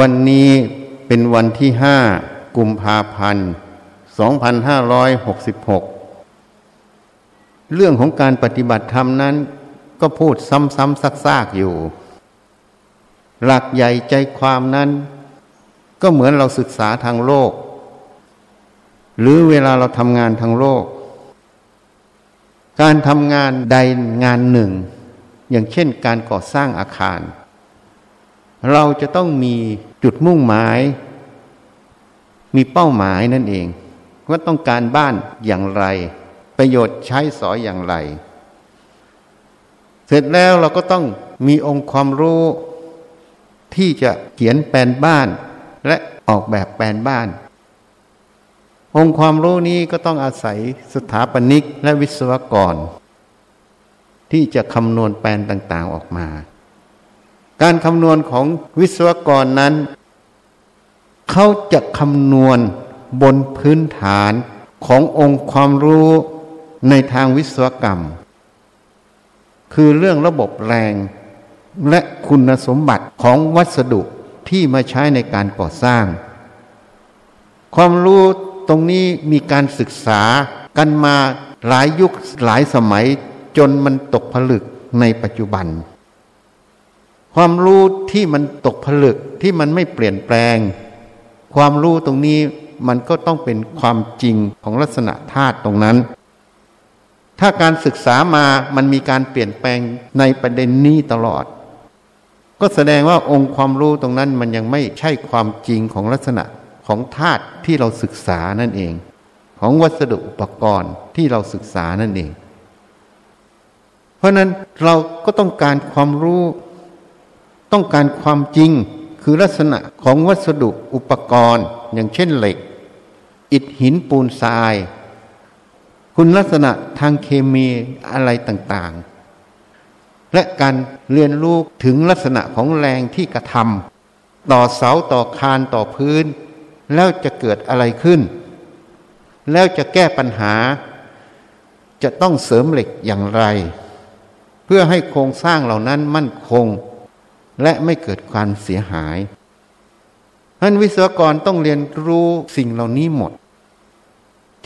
วันนี้เป็นวันที่ห้ากุมภาพันธ์2566 เรื่องของการปฏิบัติธรรมนั้น ก็พูดซ้ำๆซักๆอยู่ หลักใหญ่ใจความนั้น ก็เหมือนเราศึกษาทางโลก หรือเวลาเราทำงานทางโลก การทำงานใดงานหนึ่ง อย่างเช่นการก่อสร้างอาคาร เราจะต้องมีจุดมุ่งหมาย มีเป้าหมายนั่นเอง ว่าต้องการบ้านอย่างไร ประโยชน์ใช้สอยอย่างไร เสร็จแล้วเราก็ต้องมีองค์ความรู้ ที่จะเขียนแปลนบ้าน และออกแบบแปลนบ้าน องค์ความรู้นี้ก็ต้องอาศัยสถาปนิกและวิศวกร ที่จะคำนวณแปลนต่างๆออกมา การคำนวณของวิศวกรนั้น เขาจะคำนวณบนพื้นฐานขององค์ความรู้ในทางวิศวกรรม คือเรื่องระบบแรงและคุณสมบัติของวัสดุที่มาใช้ในการก่อสร้าง ความรู้ตรงนี้มีการศึกษากันมาหลายยุคหลายสมัยจนมันตกผลึกในปัจจุบัน ความรู้ที่มันตกผลึกที่มันไม่เปลี่ยนแปลง ความรู้ตรงนี้มันก็ต้องเป็นความจริงของลักษณะธาตุตรงนั้น ถ้าการศึกษามามันมีการเปลี่ยนแปลงในประเด็นนี้ตลอด ก็แสดงว่าองค์ความรู้ตรงนั้นมันยังไม่ใช่ความจริงของลักษณะของธาตุที่เราศึกษานั่นเอง ของวัสดุอุปกรณ์ที่เราศึกษานั่นเอง เพราะนั้นเราก็ต้องการความรู้ ต้องการความจริงคือลักษณะของวัสดุอุปกรณ์ อย่างเช่นเหล็ก อิฐหินปูนทราย คุณลักษณะทางเคมีอะไรต่างๆ และการเรียนรู้ถึงลักษณะของแรงที่กระทำต่อเสาต่อคานต่อพื้น แล้วจะเกิดอะไรขึ้น แล้วจะแก้ปัญหา จะต้องเสริมเหล็กอย่างไร เพื่อให้โครงสร้างเหล่านั้นมั่นคง และไม่เกิดความเสียหายท่านวิศวกรต้องเรียนรู้สิ่งเหล่านี้หมด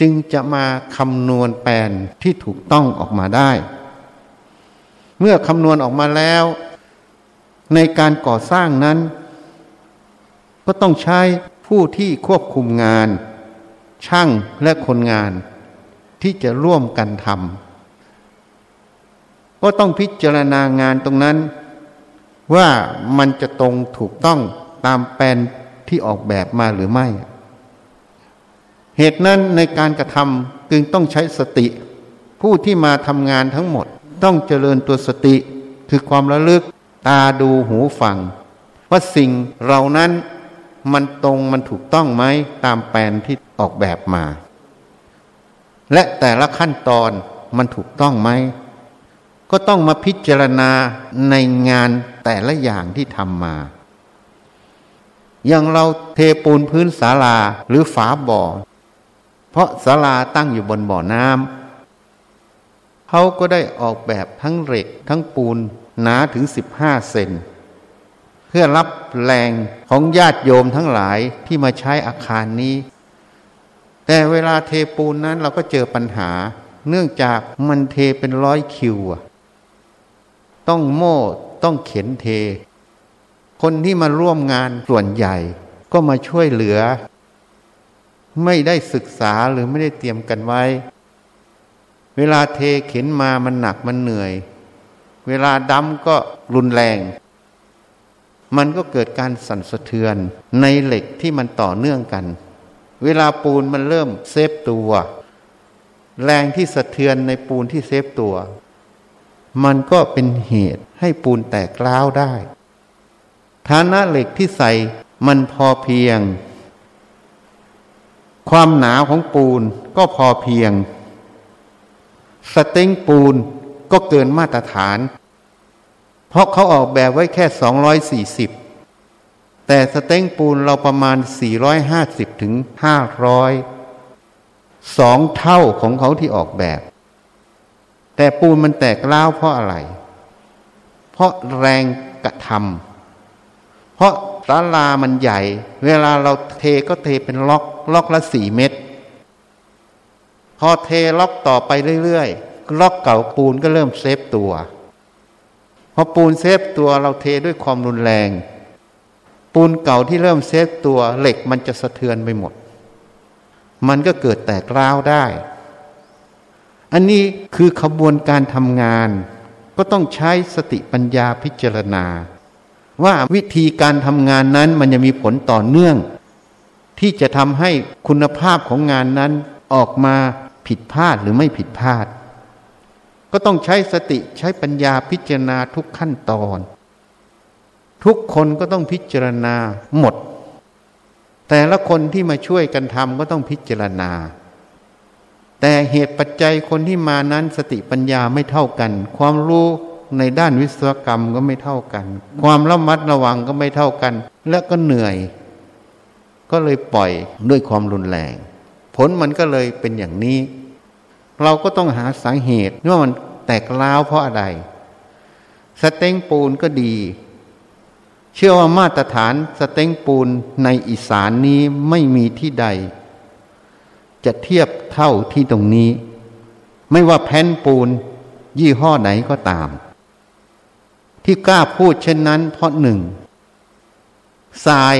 จึงจะมาคำนวณแปลนที่ถูกต้องออกมาได้ เมื่อคำนวณออกมาแล้ว ในการก่อสร้างนั้น ก็ต้องใช้ผู้ที่ควบคุมงาน ช่างและคนงานที่จะร่วมกันทำก็ต้องพิจารณางานตรงนั้น ว่ามันจะตรงถูกต้องตามแปลนที่ออกแบบมาหรือไม่ เหตุนั้นในการกระทำจึงต้องใช้สติ ผู้ที่มาทำงานทั้งหมดต้องเจริญตัวสติ คือความระลึกตาดูหูฟัง ว่าสิ่งเรานั้นมันตรงมันถูกต้องไหมตามแปลนที่ออกแบบมา และแต่ละขั้นตอนมันถูกต้องไหม ก็ต้องมาพิจารณาในงานแต่ละอย่างที่ทำมา อย่างเราเทปูนพื้นศาลาหรือฝาบ่อ เพราะศาลาตั้งอยู่บนบ่อน้ำเขาก็ได้ออกแบบทั้งเหล็กทั้งปูนหนาถึงสิบห้าเซนเพื่อรับแรงของญาติโยมทั้งหลายที่มาใช้อาคารนี้ แต่เวลาเทปูนนั้นเราก็เจอปัญหา เนื่องจากมันเทเป็นร้อยคิวอะ ต้องโม่ต้องเข็นเท คนที่มาร่วมงานส่วนใหญ่ ก็มาช่วยเหลือ ไม่ได้ศึกษาหรือไม่ได้เตรียมกันไว้ เวลาเทเข็นมามันหนักมันเหนื่อย เวลาดำก็รุนแรง มันก็เกิดการสั่นสะเทือนในเหล็กที่มันต่อเนื่องกัน เวลาปูนมันเริ่มเซฟตัว แรงที่สะเทือนในปูนที่เซฟตัว มันก็เป็นเหตุให้ปูนแตกร้าวได้ ฐานะเหล็กที่ใส่มันพอเพียง ความหนาของปูนก็พอเพียง สเต็งปูนก็เกินมาตรฐาน เพราะเขาออกแบบไว้แค่ 240 แต่สเต็งปูนเราประมาณ 450ถึง500สองเท่าของเขาที่ออกแบบ แต่ปูนมันแตกร้าวเพราะอะไร เพราะแรงกระทำเพราะศาลามันใหญ่ เวลาเราเทก็เทเป็นล็อกล็อกละสี่เม็ดพอเทล็อกต่อไปเรื่อยๆล็อกเก่าปูนก็เริ่มเซฟตัวพอปูนเซฟตัวเราเทด้วยความรุนแรง ปูนเก่าที่เริ่มเซฟตัวเหล็กมันจะสะเทือนไปหมด มันก็เกิดแตกร้าวได้ อันนี้คือขบวนการทำงาน ก็ต้องใช้สติปัญญาพิจารณา ว่าวิธีการทำงานนั้นมันจะมีผลต่อเนื่อง ที่จะทำให้คุณภาพของงานนั้นออกมาผิดพลาดหรือไม่ผิดพลาด ก็ต้องใช้สติใช้ปัญญาพิจารณาทุกขั้นตอน ทุกคนก็ต้องพิจารณาหมด แต่ละคนที่มาช่วยกันทำก็ต้องพิจารณา แต่เหตุปัจจัยคนที่มานั้นสติปัญญาไม่เท่ากัน ความรู้ในด้านวิศวกรรมก็ไม่เท่ากัน ความระมัดระวังก็ไม่เท่ากัน และก็เหนื่อย ก็เลยปล่อยด้วยความรุนแรง ผลมันก็เลยเป็นอย่างนี้ เราก็ต้องหาสาเหตุว่ามันแตกล้าวเพราะอะไร สเต็งปูนก็ดี เชื่อว่ามาตรฐานสเต็งปูนในอีสานนี้ไม่มีที่ใด จะเทียบเท่าที่ตรงนี้ ไม่ว่าแผ่นปูน ยี่ห้อไหนก็ตาม ที่กล้าพูดเช่นนั้น เพราะหนึ่งทราย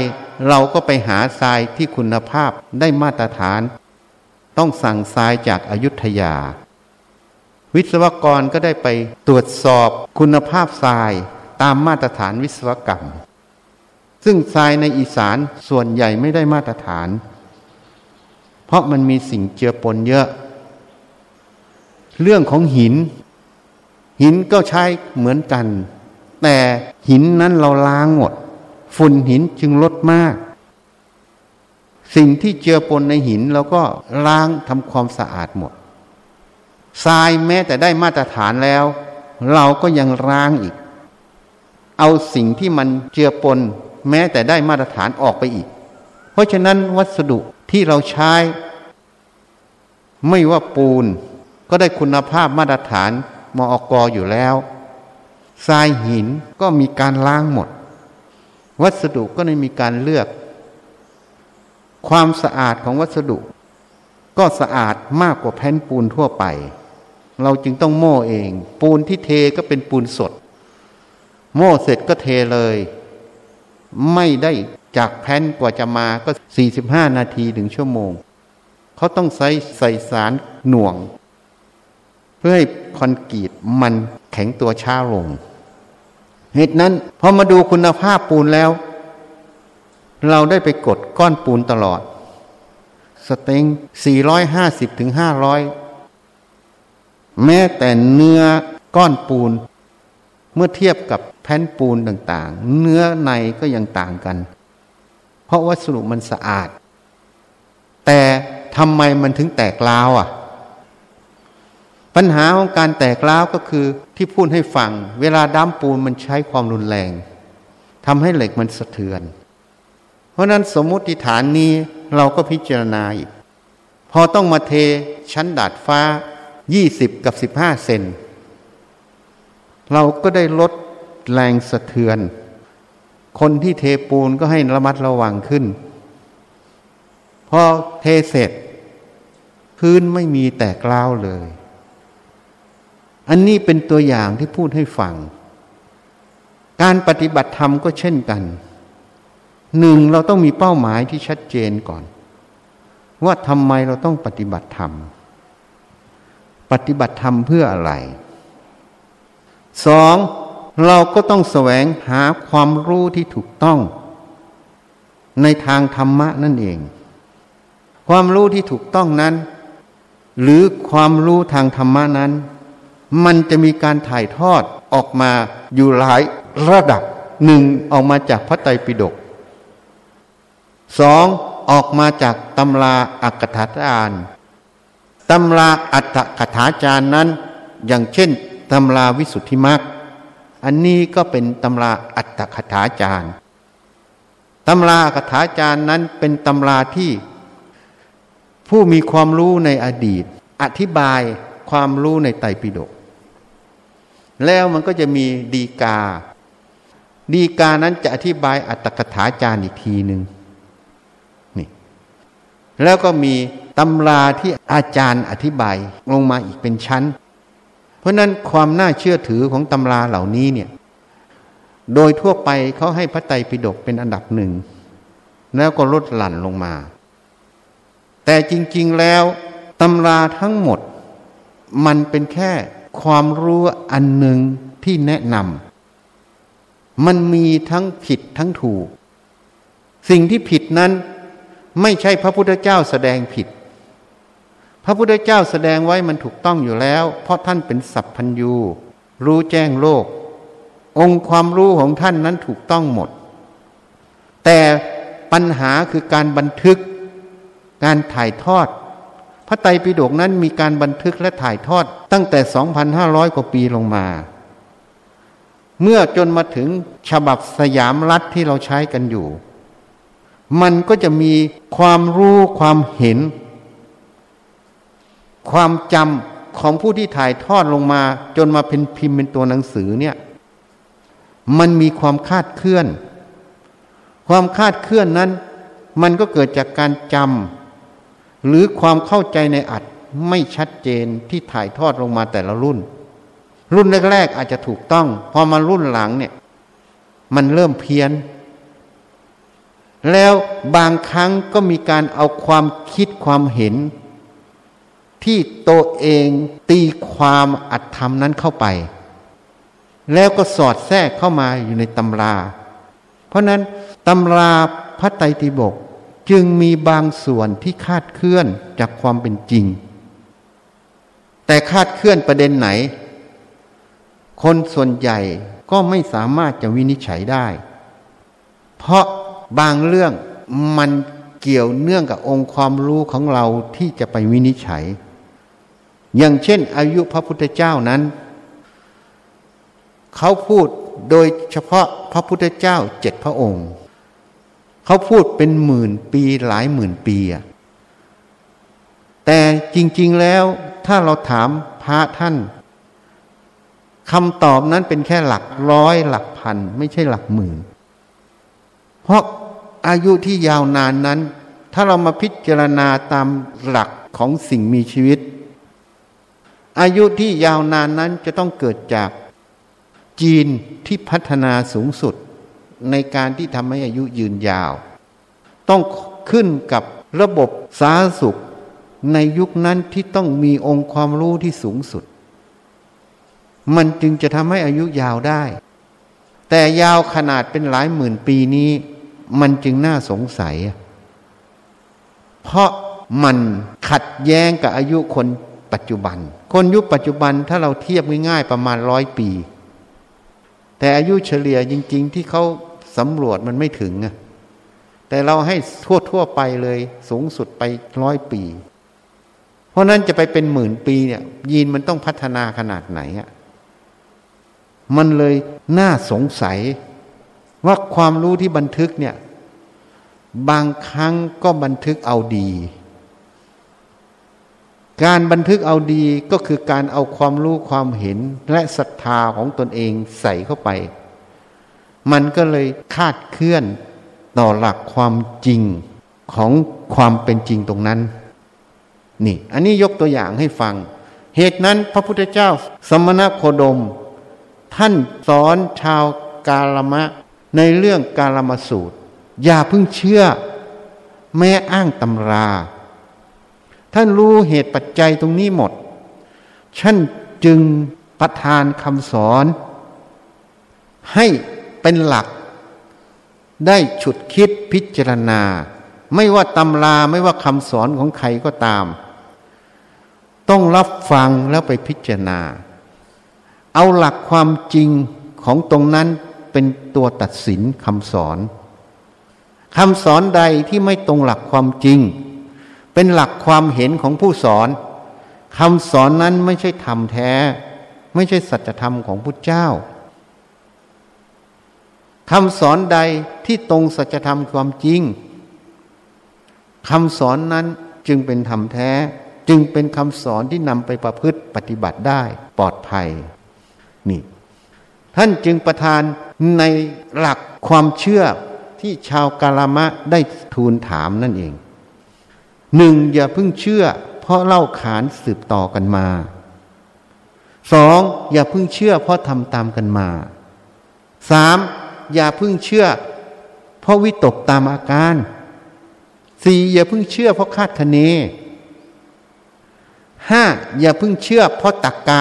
เราก็ไปหาทรายที่คุณภาพได้มาตรฐาน ต้องสั่งทรายจากอายุทยา วิศวกรก็ได้ไปตรวจสอบคุณภาพทรายตามมาตรฐานวิศวกรรม ซึ่งทรายในอีสานส่วนใหญ่ไม่ได้มาตรฐาน เพราะมันมีสิ่งเจือปนเยอะ เรื่องของหิน หินก็ใช้เหมือนกัน แต่หินนั้นเราล้างหมด ฝุ่นหินจึงลดมาก สิ่งที่เจือปนในหินเราก็ล้างทำความสะอาดหมดทรายแม้แต่ได้มาตรฐานแล้ว เราก็ยังล้างอีก เอาสิ่งที่มันเจือปนแม้แต่ได้มาตรฐานออกไปอีก เพราะฉะนั้นวัสดุ ที่เราใช้ ไม่ว่าปูน ก็ได้คุณภาพมาตรฐานมอกออยู่แล้วทรายหินก็มีการล้างหมด วัสดุก็ได้มีการเลือก ความสะอาดของวัสดุ ก็สะอาดมากกว่าแผ่นปูนทั่วไป เราจึงต้องโม่เอง ปูนที่เทก็เป็นปูนสด โม่เสร็จก็เทเลย ไม่ได้ จากแผ่นกว่าจะมาก็ 45 นาทีถึงชั่วโมง เขาต้องใส่ใส่สารหน่วง เพื่อให้คอนกรีตมันแข็งตัวช้าลง เหตุนั้นพอมาดูคุณภาพปูนแล้ว เราได้ไปกดก้อนปูนตลอด สเต็ง 450ถึง500 แม้แต่เนื้อก้อนปูน เมื่อเทียบกับแผ่นปูนต่างๆ เนื้อในก็ยังต่างกัน เพราะวัสดุมันสะอาด แต่ทำไมมันถึงแตกล้าวอะ ปัญหาของการแตกล้าวก็คือที่พูดให้ฟัง เวลาด้ามปูนมันใช้ความรุนแรงทำให้เหล็กมันสะเทือน เพราะนั้นสมมติฐานนี้เราก็พิจารณาอีก พอต้องมาเทชั้นดาดฟ้ายี่สิบกับสิบห้าเซนเราก็ได้ลดแรงสะเทือน คนที่เทปูนก็ให้ระมัดระวังขึ้น พอเทเสร็จ พื้นไม่มีแตกล้าวเลย อันนี้เป็นตัวอย่างที่พูดให้ฟัง การปฏิบัติธรรมก็เช่นกันหนึ่งเราต้องมีเป้าหมายที่ชัดเจนก่อน ว่าทำไมเราต้องปฏิบัติธรรม ปฏิบัติธรรมเพื่ออะไรสอง เราก็ต้องแสวงหาความรู้ที่ถูกต้อง ในทางธรรมะนั่นเอง ความรู้ที่ถูกต้องนั้น หรือความรู้ทางธรรมะนั้น มันจะมีการถ่ายทอดออกมาอยู่หลายระดับหนึ่งออกมาจากพระไตรปิฎกสองออกมาจากตำราอักขถาจารย์ตำราอัตถกถาจารย์นั้น อย่างเช่นตำราวิสุทธิมรรค อันนี้ก็เป็นตำราอัตถกถาจารย์ตำราคถาจารย์นั้นเป็นตำราที่ ผู้มีความรู้ในอดีต อธิบายความรู้ในไตรปิฎกแล้วมันก็จะมีดีกา ดีกานั้นจะอธิบายอัตถกถาจารย์อีกทีหนึ่งนี่แล้วก็มีตำราที่อาจารย์อธิบายลงมาอีกเป็นชั้น เพราะนั้นความน่าเชื่อถือของตำราเหล่านี้เนี่ย โดยทั่วไปเขาให้พระไตรปิฎกเป็นอันดับหนึ่ง แล้วก็ลดหลั่นลงมา แต่จริง ๆแล้วตำราทั้งหมด มันเป็นแค่ความรู้อันหนึ่งที่แนะนำมันมีทั้งผิดทั้งถูก สิ่งที่ผิดนั้นไม่ใช่พระพุทธเจ้าแสดงผิด ระพุทธเจ้าแสดงไว้มันถูกต้องอยู่แล้ว เพราะท่านเป็นสัพพัญญู รู้แจ้งโลก องค์ความรู้ของท่านนั้นถูกต้องหมด แต่ปัญหาคือการบันทึก การถ่ายทอด พระไตรปิฎกนั้นมีการบันทึกและถ่ายทอดตั้งแต่ 2,500 กว่าปีลงมา เมื่อจนมาถึงฉบับสยามรัฐที่เราใช้กันอยู่ มันก็จะมีความรู้ความเห็น ความจำของผู้ที่ถ่ายทอดลงมาจนมาเป็นพิมพ์เป็นตัวหนังสือเนี่ย มันมีความคาดเคลื่อน ความคาดเคลื่อนนั้น มันก็เกิดจากการจำหรือความเข้าใจในอัดไม่ชัดเจนที่ถ่ายทอดลงมาแต่ละรุ่น รุ่นแรกๆอาจจะถูกต้อง พอมารุ่นหลังเนี่ย มันเริ่มเพี้ยน แล้วบางครั้งก็มีการเอาความคิดความเห็น ที่ตัวเองตีความอัตธรรมนั้นเข้าไป แล้วก็สอดแทรกเข้ามาอยู่ในตำรา เพราะนั้นตำราพระไตรปิฎกจึงมีบางส่วนที่คาดเคลื่อนจากความเป็นจริง แต่คาดเคลื่อนประเด็นไหน คนส่วนใหญ่ก็ไม่สามารถจะวินิจฉัยได้ เพราะบางเรื่องมันเกี่ยวเนื่องกับองค์ความรู้ของเราที่จะไปวินิจฉัย อย่างเช่น อายุพระพุทธเจ้านั้น เขาพูดโดยเฉพาะพระพุทธเจ้าเจ็ดพระองค์ เขาพูดเป็นหมื่นปีหลายหมื่นปีแต่จริง ๆแล้วถ้าเราถามพระท่านคำตอบนั้นเป็นแค่หลักร้อยหลักพัน ไม่ใช่หลักหมื่น เพราะอายุที่ยาวนานนั้น ถ้าเรามาพิจารณาตามหลักของสิ่งมีชีวิต อายุที่ยาวนานนั้นจะต้องเกิดจากจีนที่พัฒนาสูงสุดในการที่ทำให้อายุยืนยาว ต้องขึ้นกับระบบสาธารณสุขในยุคนั้นที่ต้องมีองค์ความรู้ที่สูงสุด มันจึงจะทำให้อายุยาวได้ แต่ยาวขนาดเป็นหลายหมื่นปีนี้ มันจึงน่าสงสัย เพราะมันขัดแย้งกับอายุคน ปัจจุบัน คนยุคปัจจุบันถ้าเราเทียบง่ายๆประมาณร้อยปี แต่อายุเฉลี่ยจริง ๆ ที่เขาสำรวจมันไม่ถึงอะแต่เราให้ทั่วๆไปเลยสูงสุดไปร้อยปี เพราะนั้นจะไปเป็นหมื่นปีเนี่ย ยีนมันต้องพัฒนาขนาดไหนอะมันเลยน่าสงสัยว่าความรู้ที่บันทึกเนี่ย บางครั้งก็บันทึกเอาดี การบันทึกเอาดีก็คือการเอาความรู้ความเห็นและศรัทธาของตนเองใส่เข้าไป มันก็เลยคาดเคลื่อนต่อหลักความจริงของความเป็นจริงตรงนั้น นี่ อันนี้ยกตัวอย่างให้ฟัง เหตุนั้นพระพุทธเจ้าสมณโคดม ท่านสอนชาวกาลมะในเรื่องกาลมสูตร อย่าเพิ่งเชื่อ แม้อ้างตำรา ท่านรู้เหตุปัจจัยตรงนี้หมดท่านจึงประทานคำสอน ให้เป็นหลัก ได้ฉุดคิดพิจารณา ไม่ว่าตำราไม่ว่าคำสอนของใครก็ตาม ต้องรับฟังแล้วไปพิจารณา เอาหลักความจริงของตรงนั้นเป็นตัวตัดสินคำสอนคำสอนใดที่ไม่ตรงหลักความจริง เป็นหลักความเห็นของผู้สอนคำสอนนั้นไม่ใช่ธรรมแท้ ไม่ใช่สัจธรรมของพุทธเจ้าคำสอนใดที่ตรงสัจธรรมความจริงคำสอนนั้นจึงเป็นธรรมแท้ จึงเป็นคำสอนที่นำไปประพฤติปฏิบัติได้ปลอดภัยนี่ท่านจึงประทานในหลักความเชื่อที่ชาวกาลามะได้ทูลถามนั่นเอง หนึ่งอย่าเพิ่งเชื่อ เพราะเล่าขานสืบต่อกันมาสองอย่าเพิ่งเชื่อ เพราะทำตามกันมาสามอย่าเพิ่งเชื่อ เพราะวิตกตามอาการสี่อย่าเพิ่งเชื่อ เพราะคาดคะเนห้าอย่าเพิ่งเชื่อ เพราะตักกะ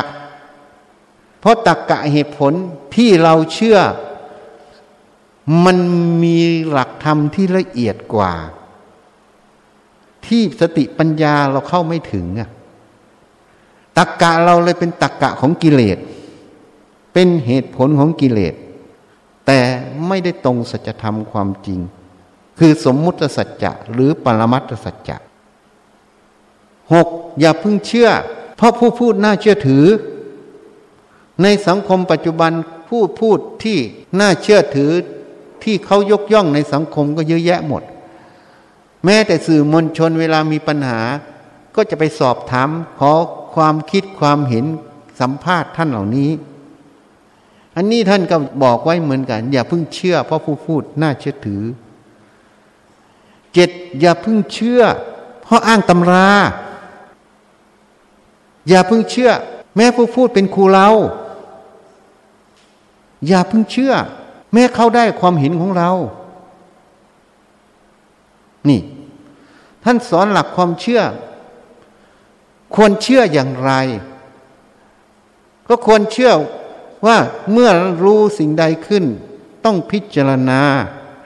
เพราะตักกะเหตุผลที่เราเชื่อ มันมีหลักธรรมที่ละเอียดกว่า ที่สติปัญญาเราเข้าไม่ถึงอะตักกะเราเลยเป็นตักกะของกิเลส เป็นเหตุผลของกิเลส แต่ไม่ได้ตรงสัจธรรมความจริง คือสมมุติสัจจะหรือปรมัตถสัจจะหกอย่าเพิ่งเชื่อ เพราะผู้พูดน่าเชื่อถือ ในสังคมปัจจุบันผู้พูดที่น่าเชื่อถือที่เขายกย่องในสังคมก็เยอะแยะหมด แม้แต่สื่อมวลชนเวลามีปัญหา ก็จะไปสอบถามขอความคิดความเห็นสัมภาษณ์ท่านเหล่านี้ อันนี้ท่านก็บอกไว้เหมือนกัน อย่าเพิ่งเชื่อ เพราะผู้พูดน่าเชื่อถือเจ็ดอย่าเพิ่งเชื่อ เพราะอ้างตำรา อย่าเพิ่งเชื่อ แม้ผู้พูดเป็นครูเรา อย่าเพิ่งเชื่อ แม้เขาได้ความเห็นของเรา นี่ ท่านสอนหลักความเชื่อ ควรเชื่ออย่างไร ก็ควรเชื่อว่าเมื่อรู้สิ่งใดขึ้น ต้องพิจารณา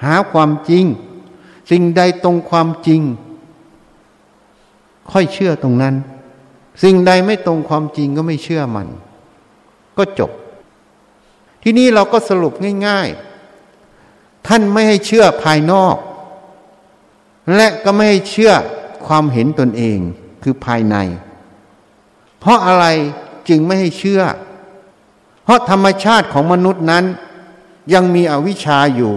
หาความจริง สิ่งใดตรงความจริง ค่อยเชื่อตรงนั้น สิ่งใดไม่ตรงความจริงก็ไม่เชื่อมัน ก็จบ ที่นี้เราก็สรุปง่าย ๆ ท่านไม่ให้เชื่อภายนอก และก็ไม่ให้เชื่อความเห็นตนเองคือภายใน เพราะอะไรจึงไม่ให้เชื่อ เพราะธรรมชาติของมนุษย์นั้น ยังมีอวิชชาอยู่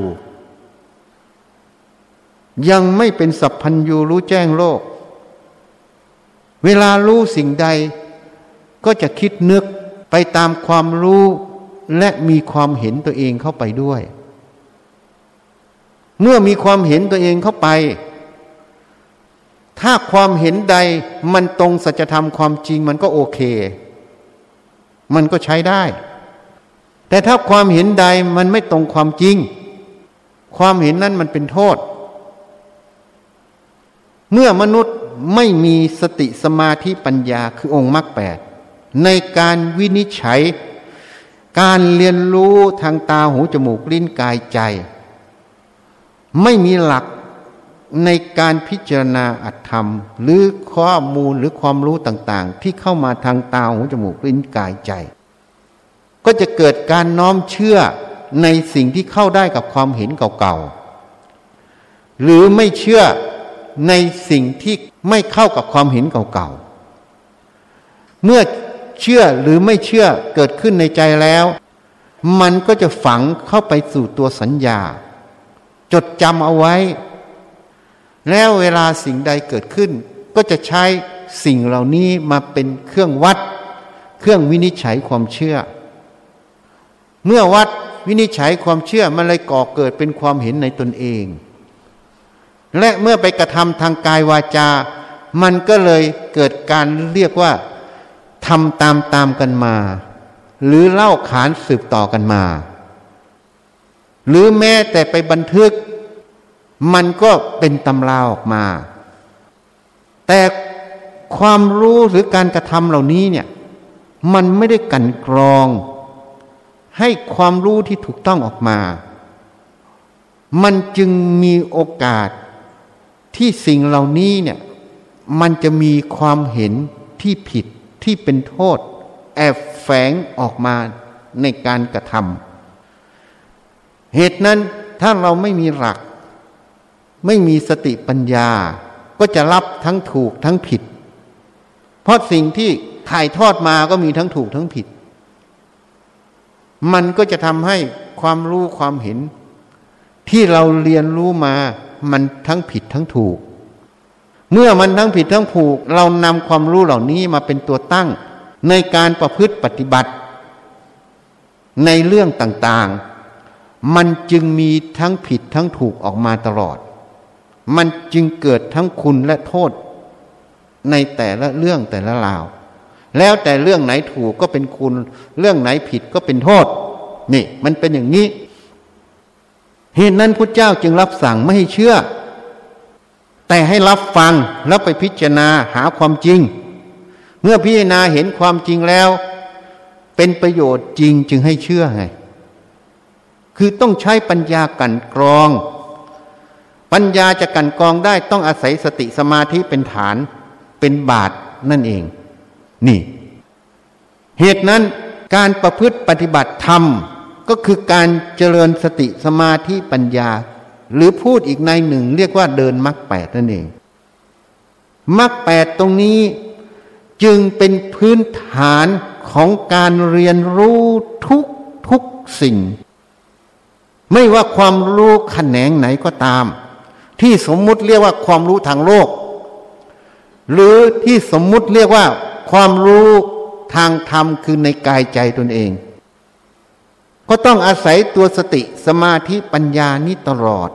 ยังไม่เป็นสัพพัญญูรู้แจ้งโลก เวลารู้สิ่งใด ก็จะคิดนึกไปตามความรู้และมีความเห็นตัวเองเข้าไปด้วย เมื่อมีความเห็นตัวเองเข้าไป ถ้าความเห็นใดมันตรงสัจธรรมความจริงมันก็โอเค มันก็ใช้ได้ แต่ถ้าความเห็นใดมันไม่ตรงความจริง ความเห็นนั้นมันเป็นโทษ เมื่อมนุษย์ไม่มีสติสมาธิปัญญาคือองค์มรรคแปดในการวินิจฉัย การเรียนรู้ทางตาหูจมูกลิ้นกายใจ ไม่มีหลัก ในการพิจารณาอัตธรรม หรือข้อมูลหรือความรู้ต่างๆ ที่เข้ามาทางตาหูจมูกลิ้นกายใจ ก็จะเกิดการน้อมเชื่อในสิ่งที่เข้าได้กับความเห็นเก่าๆ หรือไม่เชื่อในสิ่งที่ไม่เข้ากับความเห็นเก่าๆ เมื่อเชื่อหรือไม่เชื่อเกิดขึ้นในใจแล้ว มันก็จะฝังเข้าไปสู่ตัวสัญญา จดจำเอาไว้ แล้วเวลาสิ่งใดเกิดขึ้น ก็จะใช้สิ่งเหล่านี้มาเป็นเครื่องวัด เครื่องวินิจฉัยความเชื่อ เมื่อวัดวินิจฉัยความเชื่อมันเลยก่อเกิดเป็นความเห็นในตนเอง และเมื่อไปกระทำทางกายวาจา มันก็เลยเกิดการเรียกว่าทำตามตามกันมา หรือเล่าขานสืบต่อกันมา หรือแม้แต่ไปบันทึก มันก็เป็นตำราออกมา แต่ความรู้หรือการกระทำเหล่านี้เนี่ย มันไม่ได้กันกรอง ให้ความรู้ที่ถูกต้องออกมา มันจึงมีโอกาสที่สิ่งเหล่านี้เนี่ย มันจะมีความเห็นที่ผิดที่เป็นโทษ แอบแฝงออกมาในการกระทำเหตุนั้นถ้าเราไม่มีหลัก ไม่มีสติปัญญา ก็จะรับทั้งถูกทั้งผิด เพราะสิ่งที่ถ่ายทอดมาก็มีทั้งถูกทั้งผิด มันก็จะทำให้ความรู้ความเห็น ที่เราเรียนรู้มามันทั้งผิดทั้งถูก เมื่อมันทั้งผิดทั้งถูก เรานำความรู้เหล่านี้มาเป็นตัวตั้ง ในการประพฤติปฏิบัติ ในเรื่องต่างๆ มันจึงมีทั้งผิดทั้งถูกออกมาตลอด มันจึงเกิดทั้งคุณและโทษในแต่ละเรื่องแต่ละราว แล้วแต่เรื่องไหนถูกก็เป็นคุณ เรื่องไหนผิดก็เป็นโทษ นี่ มันเป็นอย่างนี้ เหตุนั้นพระเจ้าจึงรับสั่งไม่ให้เชื่อ แต่ให้รับฟังแล้วไปพิจารณาหาความจริง เมื่อพิจารณาเห็นความจริงแล้ว เป็นประโยชน์จริงจึงให้เชื่อไง คือต้องใช้ปัญญากันกรอง ปัญญาจะกันกองได้ต้องอาศัยสติสมาธิเป็นฐานเป็นบาทนั่นเอง นี่ เหตุนั้นการประพฤติปฏิบัติธรรม ก็คือการเจริญสติสมาธิปัญญา หรือพูดอีกในหนึ่ง เรียกว่าเดินมรรคแปดนั่นเองมรรคแปดตรงนี้จึงเป็นพื้นฐานของการเรียนรู้ทุกทุกสิ่ง ไม่ว่าความรู้แขนงไหนก็ตาม ที่สมมุติเรียกว่าความรู้ทางโลก หรือที่สมมุติเรียกว่าความรู้ทางธรรมคือในกายใจตนเอง ก็ต้องอาศัยตัวสติสมาธิปัญญานี้ตลอด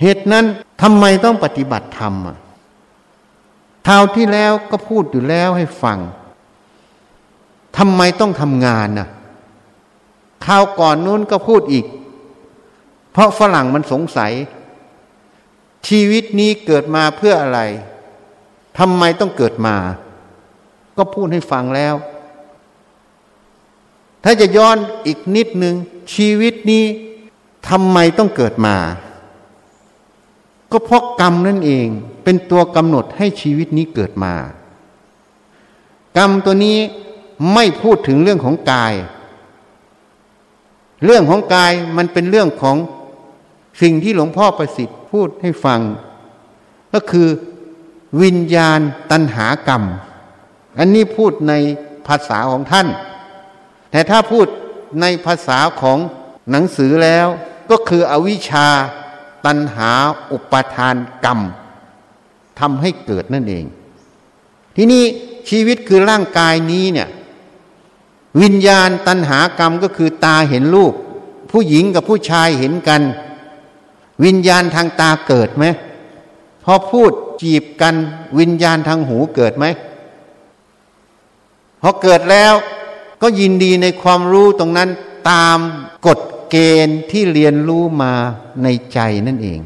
เหตุนั้นทำไมต้องปฏิบัติธรรมอะท่าที่แล้วก็พูดอยู่แล้วให้ฟังทำไมต้องทำงานน่ะคราวก่อนนู้นก็พูดอีก ราะฝรั่งมันสงสัย ชีวิตนี้เกิดมาเพื่ออะไรทำไมต้องเกิดมา ก็พูดให้ฟังแล้ว ถ้าจะย้อนอีกนิดหนึ่งชีวิตนี้ทำไมต้องเกิดมา ก็เพราะกรรมนั่นเอง เป็นตัวกำหนดให้ชีวิตนี้เกิดมา กรรมตัวนี้ไม่พูดถึงเรื่องของกาย เรื่องของกายมันเป็นเรื่องของ สิ่งที่หลวงพ่อประสิทธิ์พูดให้ฟัง ก็คือวิญญาณตัณหากรรม อันนี้พูดในภาษาของท่าน แต่ถ้าพูดในภาษาของหนังสือแล้ว ก็คืออวิชชาตัณหาอุปทานกรรมทำให้เกิดนั่นเอง ที่นี่ชีวิตคือร่างกายนี้เนี่ยวิญญาณตัณหากรรมก็คือตาเห็นรูปผู้หญิงกับผู้ชายเห็นกัน วิญญาณทางตาเกิดไหมพอพูดจีบกันวิญญาณทางหูเกิดไหมพอเกิดแล้วก็ยินดีในความรู้ตรงนั้นตามกฎเกณฑ์ที่เรียนรู้มาในใจนั่นเอง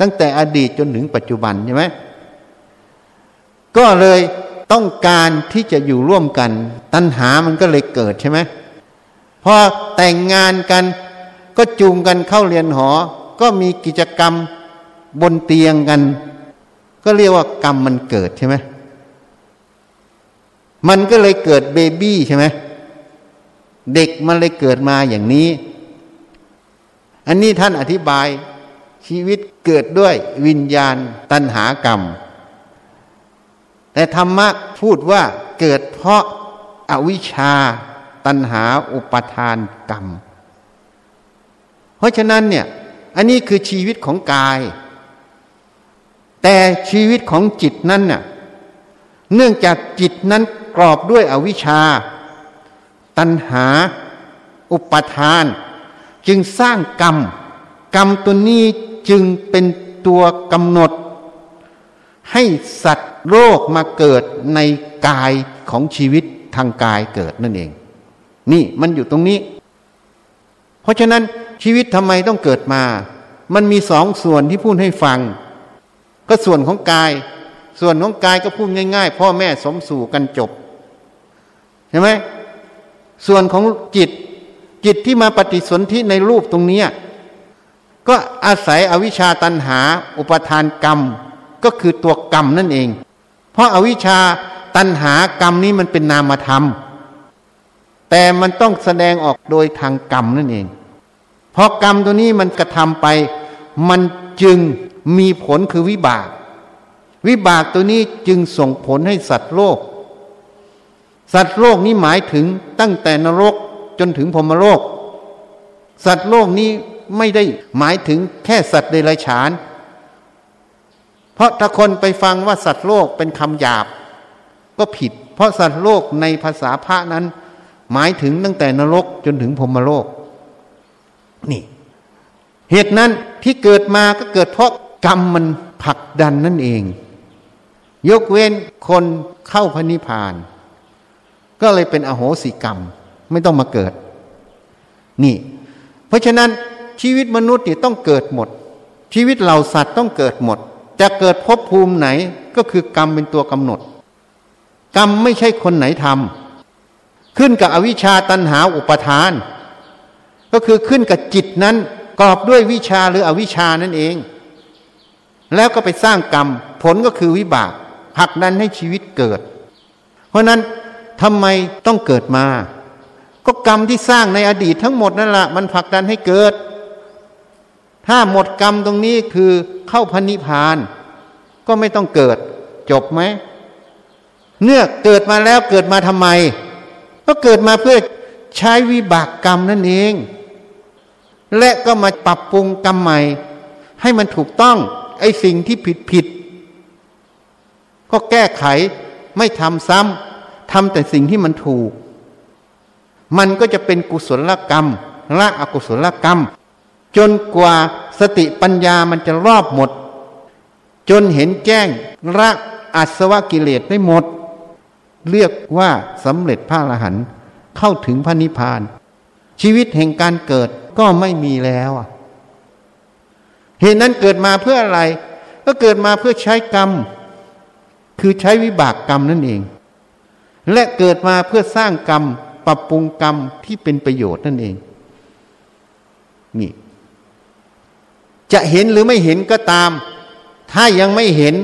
ตั้งแต่อดีตจนถึงปัจจุบันใช่ไหมก็เลยต้องการที่จะอยู่ร่วมกัน ตัณหามันก็เลยเกิดใช่ไหมพอแต่งงานกันก็จูงกันเข้าเรียนหอ ก็มีกิจกรรมบนเตียงกัน ก็เรียกว่ากรรมมันเกิดใช่ไหมมันก็เลยเกิดเบบี้ใช่ไหมเด็กมันเลยเกิดมาอย่างนี้ อันนี้ท่านอธิบายชีวิตเกิดด้วยวิญญาณตัณหากรรม แต่ธรรมะพูดว่าเกิดเพราะอาวิชชาตัณหาอุปทานกรรม เพราะฉะนั้นเนี่ย อันนี้คือชีวิตของกาย แต่ชีวิตของจิตนั้นน่ะเนื่องจากจิตนั้นกรอบด้วยอวิชชา ตัณหา อุปทาน จึงสร้างกรรม กรรมตัวนี้จึงเป็นตัวกำหนด ให้สัตว์โรคมาเกิดในกายของชีวิตทางกายเกิดนั่นเอง นี่มันอยู่ตรงนี้ เพราะฉะนั้น ชีวิตทำไมต้องเกิดมา มันมีสองส่วนที่พูดให้ฟัง ก็ส่วนของกาย ส่วนของกายก็พูดง่าย ๆ พ่อแม่สมสู่กันจบใช่ไหมส่วนของจิต จิตที่มาปฏิสนธิในรูปตรงนี้ก็อาศัยอวิชชาตันหา อุปทานกรรม ก็คือตัวกรรมนั่นเอง เพราะอาวิชชาตัณหากรรมนี้มันเป็นนามธรรม แต่มันต้องแสดงออกโดยทางกรรมนั่นเอง พราะกรรมตัวนี้มันกระทำไป มันจึงมีผลคือวิบาก วิบากตัวนี้จึงส่งผลให้สัตว์โลก สัตว์โลกนี้หมายถึงตั้งแต่นรกจนถึงพรมโลก สัตว์โลกนี้ไม่ได้หมายถึงแค่สัตว์เดรัจฉาน เพราะถ้าคนไปฟังว่าสัตว์โลกเป็นคำหยาบ ก็ผิด เพราะสัตว์โลกในภาษาพระนั้น หมายถึงตั้งแต่นรกจนถึงพรมโลก นี่ เหตุนั้นที่เกิดมาก็เกิดเพราะกรรมมันผลักดันนั่นเอง ยกเว้นคนเข้าพระนิพพาน ก็เลยเป็นอโหสิกรรม ไม่ต้องมาเกิด นี่ เพราะฉะนั้นชีวิตมนุษย์นี่ต้องเกิดหมด ชีวิตเหล่าสัตว์ต้องเกิดหมด จะเกิดภพภูมิไหนก็คือกรรมเป็นตัวกำหนด กรรมไม่ใช่คนไหนทำขึ้นกับอวิชชาตันหาอุปทาน ก็คือขึ้นกับจิตนั้นกรอบด้วยวิชาหรืออวิชานั่นเอง แล้วก็ไปสร้างกรรม ผลก็คือวิบากหักดันให้ชีวิตเกิด เพราะนั้นทำไมต้องเกิดมา ก็กรรมที่สร้างในอดีตทั้งหมดนั่นแหละมันผลักดันให้เกิด ถ้าหมดกรรมตรงนี้คือเข้าพันิพาน ก็ไม่ต้องเกิด จบไหมเนื่อเกิดมาแล้วเกิดมาทำไม ก็เกิดมาเพื่อใช้วิบากกรรมนั่นเอง และก็มาปรับปรุงกรรมใหม่ ให้มันถูกต้อง ไอ้สิ่งที่ผิดผิด ก็แก้ไขไม่ทำซ้ำทำแต่สิ่งที่มันถูก มันก็จะเป็นกุศลกรรมละอกุศลกรรม จนกว่าสติปัญญามันจะรอบหมด จนเห็นแจ้งละอัศวกิเลสได้หมด เรียกว่าสำเร็จพระอรหันต์เข้าถึงพระนิพพาน ชีวิตแห่งการเกิด ก็ไม่มีแล้วเหตุนั้นเกิดมาเพื่ออะไร ก็เกิดมาเพื่อใช้กรรม คือใช้วิบากกรรมนั่นเอง และเกิดมาเพื่อสร้างกรรม ปรับปรุงกรรมที่เป็นประโยชน์นั่นเอง นี่ จะเห็นหรือไม่เห็นก็ตาม ถ้ายังไม่เห็น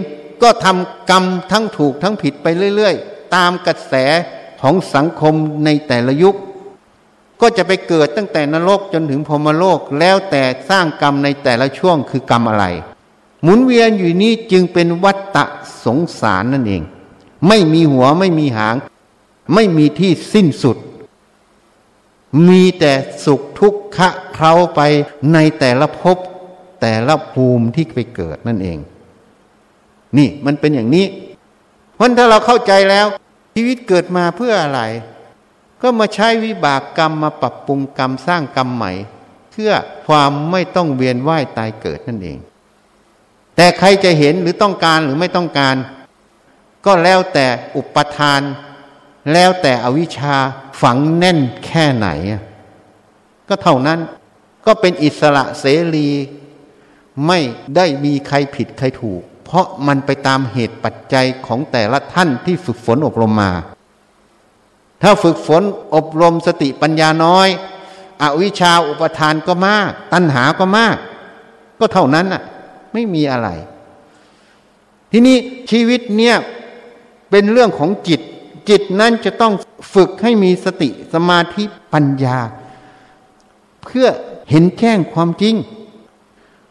ก็ทำกรรมทั้งถูกทั้งผิดไปเรื่อย ๆ ตามกระแสของสังคมในแต่ละยุค ก็จะไปเกิดตั้งแต่นรกจนถึงพรมโลกแล้วแต่สร้างกรรมในแต่ละช่วงคือกรรมอะไร หมุนเวียนอยู่นี้จึงเป็นวัฏฏะสงสารนั่นเอง ไม่มีหัวไม่มีหาง ไม่มีที่สิ้นสุด มีแต่สุขทุกขะเคล้าไปในแต่ละภพแต่ละภูมิที่ไปเกิดนั่นเอง นี่มันเป็นอย่างนี้เพราะถ้าเราเข้าใจแล้ว ชีวิตเกิดมาเพื่ออะไร ก็มาใช้วิบากกรรมมาปรับปรุงกรรมสร้างกรรมใหม่ เพื่อความไม่ต้องเวียนว่ายตายเกิดนั่นเอง แต่ใครจะเห็นหรือต้องการหรือไม่ต้องการ ก็แล้วแต่อุปทาน แล้วแต่อวิชชาฝังแน่นแค่ไหน ก็เท่านั้นก็เป็นอิสระเสรี ไม่ได้มีใครผิดใครถูก เพราะมันไปตามเหตุปัจจัยของแต่ละท่านที่ฝึกฝนอบรมมา ถ้าฝึกฝนอบรมสติปัญญาน้อย อวิชชาอุปทานก็มาก ตัณหาก็มาก ก็เท่านั้นน่ะ ไม่มีอะไร ทีนี้ชีวิตเนี่ยเป็นเรื่องของจิต จิตนั้นจะต้องฝึกให้มีสติสมาธิปัญญา เพื่อเห็นแจ้งความจริง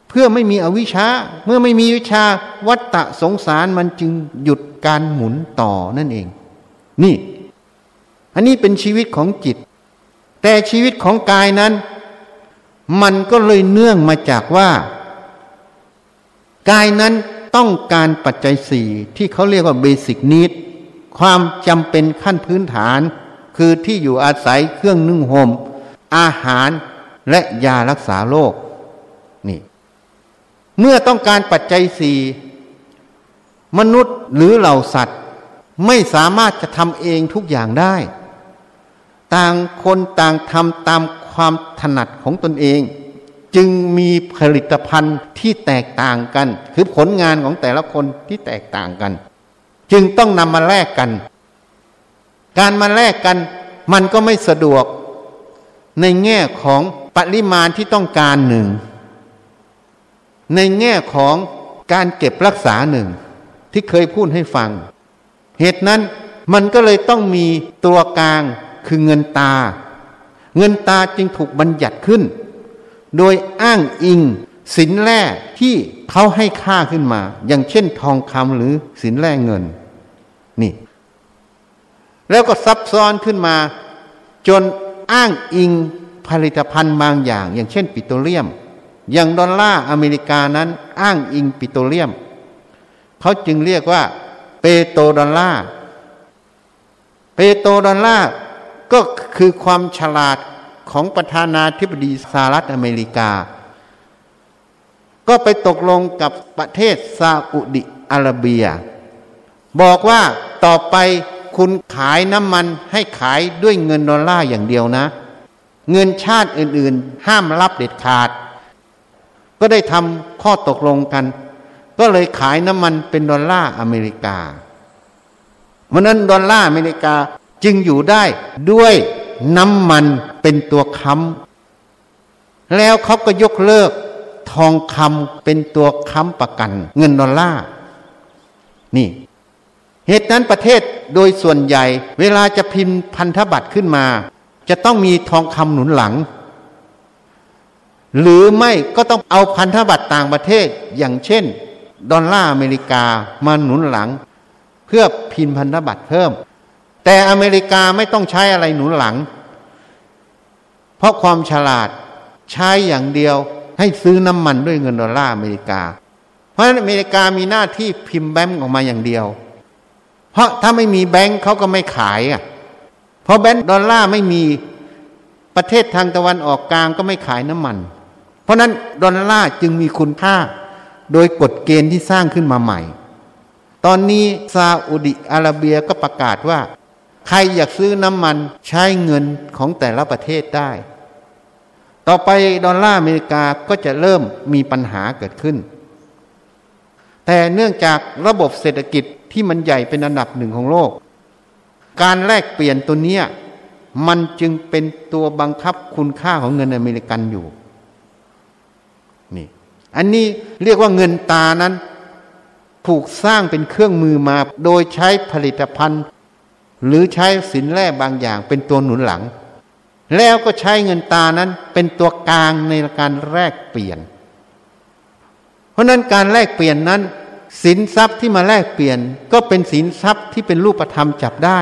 เพื่อไม่มีอวิชชา เมื่อไม่มีวิชาวัตตะสงสารมันจึงหยุดการหมุนต่อนั่นเอง นี่ อันนี้เป็นชีวิตของจิต แต่ชีวิตของกายนั้น มันก็เลยเนื่องมาจากว่ากายนั้นต้องการปัจจัยสี่ที่เขาเรียกว่าเบสิกนิดความจำเป็นขั้นพื้นฐาน คือที่อยู่อาศัยเครื่องนึ่งห่มอาหารและยารักษาโรคนี่ เมื่อต้องการปัจจัยสี่มนุษย์หรือเหล่าสัตว์ ไม่สามารถจะทำเองทุกอย่างได้ ต่างคนต่างทำตามความถนัดของตนเอง จึงมีผลิตภัณฑ์ที่แตกต่างกัน คือผลงานของแต่ละคนที่แตกต่างกัน จึงต้องนำมาแลกกัน การมาแลกกันมันก็ไม่สะดวก ในแง่ของปริมาณที่ต้องการหนึ่ง ในแง่ของการเก็บรักษาหนึ่ง ที่เคยพูดให้ฟัง เหตุนั้นมันก็เลยต้องมีตัวกลาง คือเงินตา เงินตาจึงถูกบัญญัติขึ้น โดยอ้างอิงสินแร่ที่เขาให้ค่าขึ้นมา อย่างเช่นทองคำหรือสินแร่เงิน นี่ แล้วก็ซับซ้อนขึ้นมา จนอ้างอิงผลิตภัณฑ์บางอย่าง อย่างเช่น ปิโตรเลียม อย่างดอลลาร์อเมริกานั้น อ้างอิงปิโตรเลียม เขาจึงเรียกว่า petrodollar petrodollar ก็คือความฉลาดของประธานาธิบดีสหรัฐอเมริกา ก็ไปตกลงกับประเทศซาอุดิอาระเบีย บอกว่าต่อไปคุณขายน้ำมันให้ขายด้วยเงินดอลลาร์อย่างเดียวนะ เงินชาติอื่นๆ ห้ามรับเด็ดขาด ก็ได้ทำข้อตกลงกัน ก็เลยขายน้ำมันเป็นดอลลาร์อเมริกาเพราะนั้นดอลลาร์อเมริกา จึงอยู่ได้ด้วยน้ำมันเป็นตัวค้ำแล้วเขาก็ยกเลิก ทองคำเป็นตัวค้ำประกัน เงินดอลลาร์นี่ เหตุนั้นประเทศโดยส่วนใหญ่ เวลาจะพิมพ์พันธบัตรขึ้นมา จะต้องมีทองคำหนุนหลัง หรือไม่ก็ต้องเอาพันธบัตรต่างประเทศอย่างเช่น ดอลลาร์อเมริกามาหนุนหลัง เพื่อพิมพ์พันธบัตรเพิ่ม แต่อเมริกาไม่ต้องใช้อะไรหนุนหลัง เพราะความฉลาดใช้อย่างเดียวให้ซื้อน้ำมันด้วยเงินดอลลาร์อเมริกา เพราะฉะนั้นอเมริกามีหน้าที่พิมพ์แบงก์ออกมาอย่างเดียว เพราะถ้าไม่มีแบงก์เขาก็ไม่ขายอะเพราะแบงก์ดอลลาร์ไม่มีประเทศทางตะวันออกกลางก็ไม่ขายน้ำมัน เพราะนั้นดอลลาร์จึงมีคุณค่า โดยกฎเกณฑ์ที่สร้างขึ้นมาใหม่ ตอนนี้ซาอุดิอาระเบียก็ประกาศว่า ใครอยากซื้อน้ำมันใช้เงินของแต่ละประเทศได้ ต่อไปดอลลาร์อเมริกาก็จะเริ่มมีปัญหาเกิดขึ้น แต่เนื่องจากระบบเศรษฐกิจที่มันใหญ่เป็นอันดับหนึ่งของโลก การแลกเปลี่ยนตัวเนี้ยมันจึงเป็นตัวบังคับคุณค่าของเงินอเมริกันอยู่ นี่ อันนี้เรียกว่าเงินตานั้น ถูกสร้างเป็นเครื่องมือมา โดยใช้ผลิตภัณฑ์ หรือใช้สินแร่บางอย่างเป็นตัวหนุนหลัง แล้วก็ใช้เงินตานั้นเป็นตัวกลางในการแลกเปลี่ยน เพราะนั้นการแลกเปลี่ยนนั้นสินทรัพย์ที่มาแลกเปลี่ยน ก็เป็นสินทรัพย์ที่เป็นรูปธรรมจับได้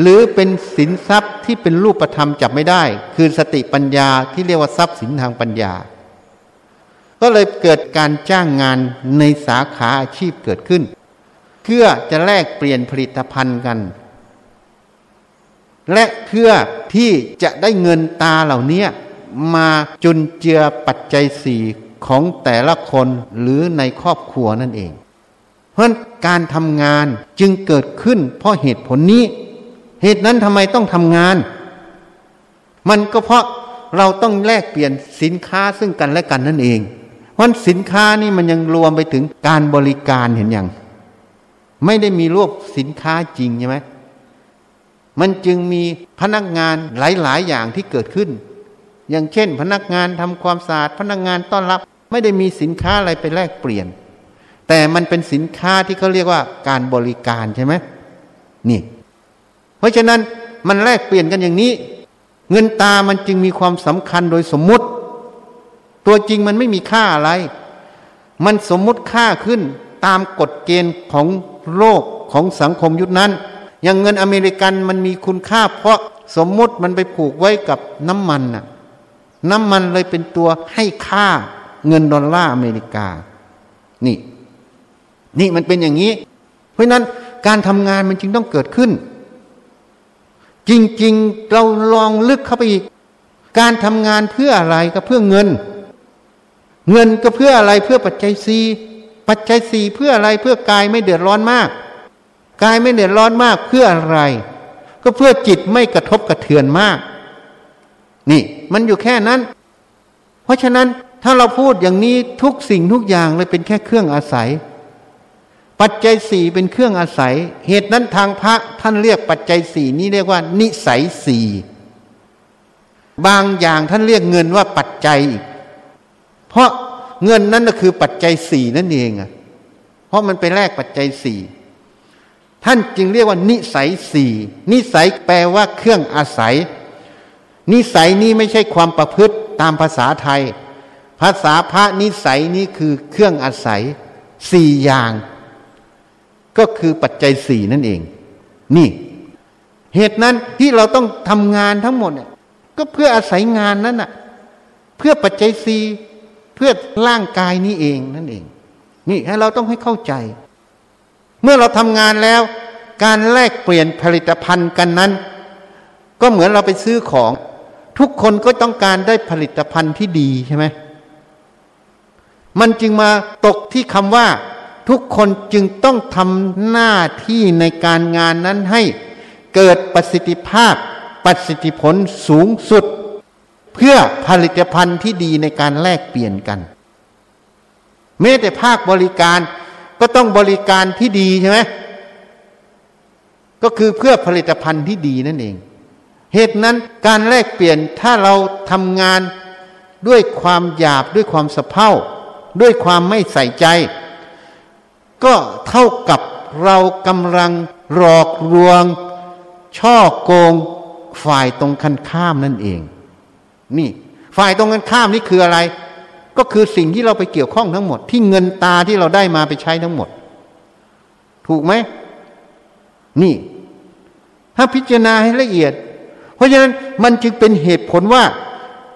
หรือเป็นสินทรัพย์ที่เป็นรูปธรรมจับไม่ได้ คือสติปัญญาที่เรียกว่าทรัพย์สินทางปัญญา ก็เลยเกิดการจ้างงานในสาขาอาชีพเกิดขึ้น พื่อจะแลกเปลี่ยนผลิตภัณฑ์กัน และเพื่อที่จะได้เงินตาเหล่านี้มาจุนเจือปัจจัยสี่ของแต่ละคนหรือในครอบครัวนั่นเอง เพราะการทำงานจึงเกิดขึ้นเพราะเหตุผลนี้ เหตุนั้นทำไมต้องทำงาน มันก็เพราะเราต้องแลกเปลี่ยนสินค้าซึ่งกันและกันนั่นเอง เพราะสินค้านี่มันยังรวมไปถึงการบริการเห็นอย่าง ไม่ได้มีรูปสินค้าจริงใช่ไหมมันจึงมีพนักงานหลาย ๆ อย่างที่เกิดขึ้น อย่างเช่น พนักงานทำความสะอาดพนักงานต้อนรับ ไม่ได้มีสินค้าอะไรไปแลกเปลี่ยน แต่มันเป็นสินค้าที่เขาเรียกว่าการบริการใช่ไหมนี่ เพราะฉะนั้นมันแลกเปลี่ยนกันอย่างนี้ เงินตามันจึงมีความสำคัญโดยสมมุติ ตัวจริงมันไม่มีค่าอะไร มันสมมุติค่าขึ้นตามกฎเกณฑ์ของ โลกของสังคมยุคนั้น อย่างเงินอเมริกันมันมีคุณค่า เพราะสมมุติมันไปผูกไว้กับน้ำมันน่ะน้ำมันเลยเป็นตัวให้ค่าเงินดอลลาร์อเมริกา นี่ นี่มันเป็นอย่างนี้ เพราะนั้นการทำงานมันจึงต้องเกิดขึ้น จริงๆเราลองลึกเข้าไปอีก การทำงานเพื่ออะไรก็เพื่อเงิน เงินก็เพื่ออะไรเพื่อปัจจัยสี ปัจจัยสี่เพื่ออะไรเพื่อกายไม่เดือดร้อนมาก กายไม่เดือดร้อนมากเพื่ออะไร ก็เพื่อจิตไม่กระทบกระเทือนมาก นี่มันอยู่แค่นั้น เพราะฉะนั้นถ้าเราพูดอย่างนี้ทุกสิ่งทุกอย่างเลยเป็นแค่เครื่องอาศัย ปัจจัยสี่เป็นเครื่องอาศัย เหตุนั้นทางพระท่านเรียกปัจจัยสี่นี้เรียกว่า นิสัยสี่บางอย่างท่านเรียกเงินว่าปัจจัย เพราะ เงินนั้นก็คือปัจจัยสี่นั่นเองอะเพราะมันไปแลกปัจจัยสี่ท่านจึงเรียกว่า นิสัยสี่นิสัยแปลว่าเครื่องอาศัย นิสัยนี้ไม่ใช่ความประพฤติตามภาษาไทย ภาษาพระนิสัยนี้คือเครื่องอาศัยสี่อย่าง ก็คือปัจจัยสี่นั่นเอง นี่ เหตุนั้นที่เราต้องทำงานทั้งหมดเนี่ยก็เพื่ออาศัยงานนั้นน่ะ เพื่อปัจจัยสี่ พื่อร่างกายนี้เองนั่นเอง นี่ให้เราต้องให้เข้าใจ เมื่อเราทำงานแล้ว การแลกเปลี่ยนผลิตภัณฑ์กันนั้น ก็เหมือนเราไปซื้อของ ทุกคนก็ต้องการได้ผลิตภัณฑ์ที่ดีใช่ไหมมันจึงมาตกที่คำว่า ทุกคนจึงต้องทำหน้าที่ในการงานนั้นให้เกิดประสิทธิภาพประสิทธิผลสูงสุด เพื่อผลิตภัณฑ์ที่ดีในการแลกเปลี่ยนกัน แม้แต่ภาคบริการก็ต้องบริการที่ดีใช่ไหมก็คือเพื่อผลิตภัณฑ์ที่ดีนั่นเอง เหตุนั้นการแลกเปลี่ยนถ้าเราทำงานด้วยความหยาบด้วยความสะเพร่าด้วยความไม่ใส่ใจ ก็เท่ากับเรากำลังหลอกลวง ช่อโกงฝ่ายตรงกันข้ามนั่นเอง นี่ฝ่ายตรงกันข้ามนี่คืออะไร ก็คือสิ่งที่เราไปเกี่ยวข้องทั้งหมด ที่เงินตาที่เราได้มาไปใช้ทั้งหมด ถูกไหมนี่ ถ้าพิจารณาให้ละเอียด เพราะฉะนั้นมันจึงเป็นเหตุผลว่า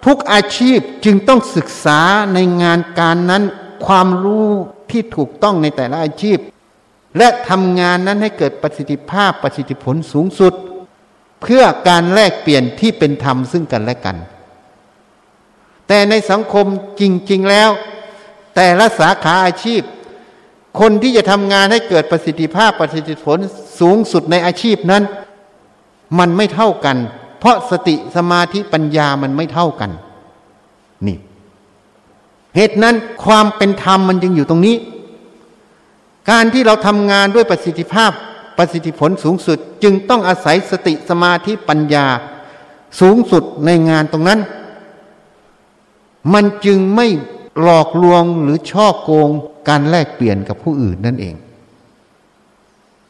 ทุกอาชีพจึงต้องศึกษาในงานการนั้น ความรู้ที่ถูกต้องในแต่ละอาชีพ และทำงานนั้นให้เกิดประสิทธิภาพประสิทธิผลสูงสุด เพื่อการแลกเปลี่ยนที่เป็นธรรมซึ่งกันและกัน แต่ในสังคมจริง ๆแล้ว แต่ละสาขาอาชีพ คนที่จะทำงานให้เกิดประสิทธิภาพประสิทธิผลสูงสุดในอาชีพนั้น มันไม่เท่ากัน เพราะสติสมาธิปัญญามันไม่เท่ากัน นี่เหตุนั้นความเป็นธรรมมันจึงอยู่ตรงนี้ การที่เราทำงานด้วยประสิทธิภาพประสิทธิผลสูงสุด จึงต้องอาศัยสติสมาธิปัญญา สูงสุดในงานตรงนั้น มันจึงไม่หลอกลวงหรือช่อโกงการแลกเปลี่ยนกับผู้อื่นนั่นเอง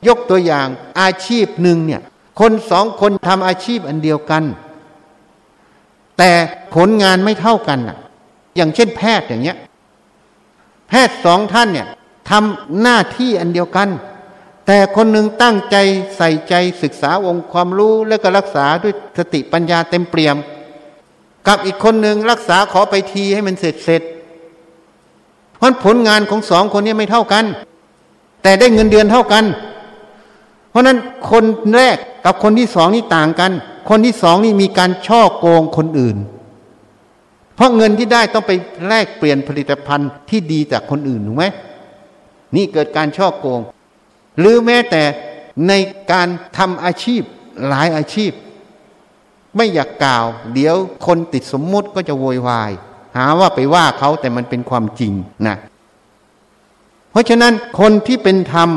ยกตัวอย่างอาชีพหนึ่งเนี่ย คนสองคนทำอาชีพอันเดียวกัน แต่ผลงานไม่เท่ากันอะ อย่างเช่นแพทย์อย่างเงี้ย แพทย์สองท่านเนี่ยทำหน้าที่อันเดียวกัน แต่คนหนึ่งตั้งใจใส่ใจศึกษาองค์ความรู้แล้วก็รักษาด้วยสติปัญญาเต็มเปี่ยม กับอีกคนหนึ่งรักษาขอไปทีให้มันเสร็จเสร็จเพราะผลงานของสองคนนี้ไม่เท่ากัน แต่ได้เงินเดือนเท่ากัน เพราะนั้นคนแรกกับคนที่สองนี่ต่างกัน คนที่สองนี่มีการช่อโกงคนอื่น เพราะเงินที่ได้ต้องไปแลกเปลี่ยนผลิตภัณฑ์ที่ดีจากคนอื่นถูกไหมนี่เกิดการช่อโกง หรือแม้แต่ในการทำอาชีพหลายอาชีพ ไม่อยากกล่าว เดี๋ยวคนติดสมมุติก็จะโวยวาย หาว่าไปว่าเขาแต่มันเป็นความจริงนะเพราะฉะนั้นคนที่เป็นธรรม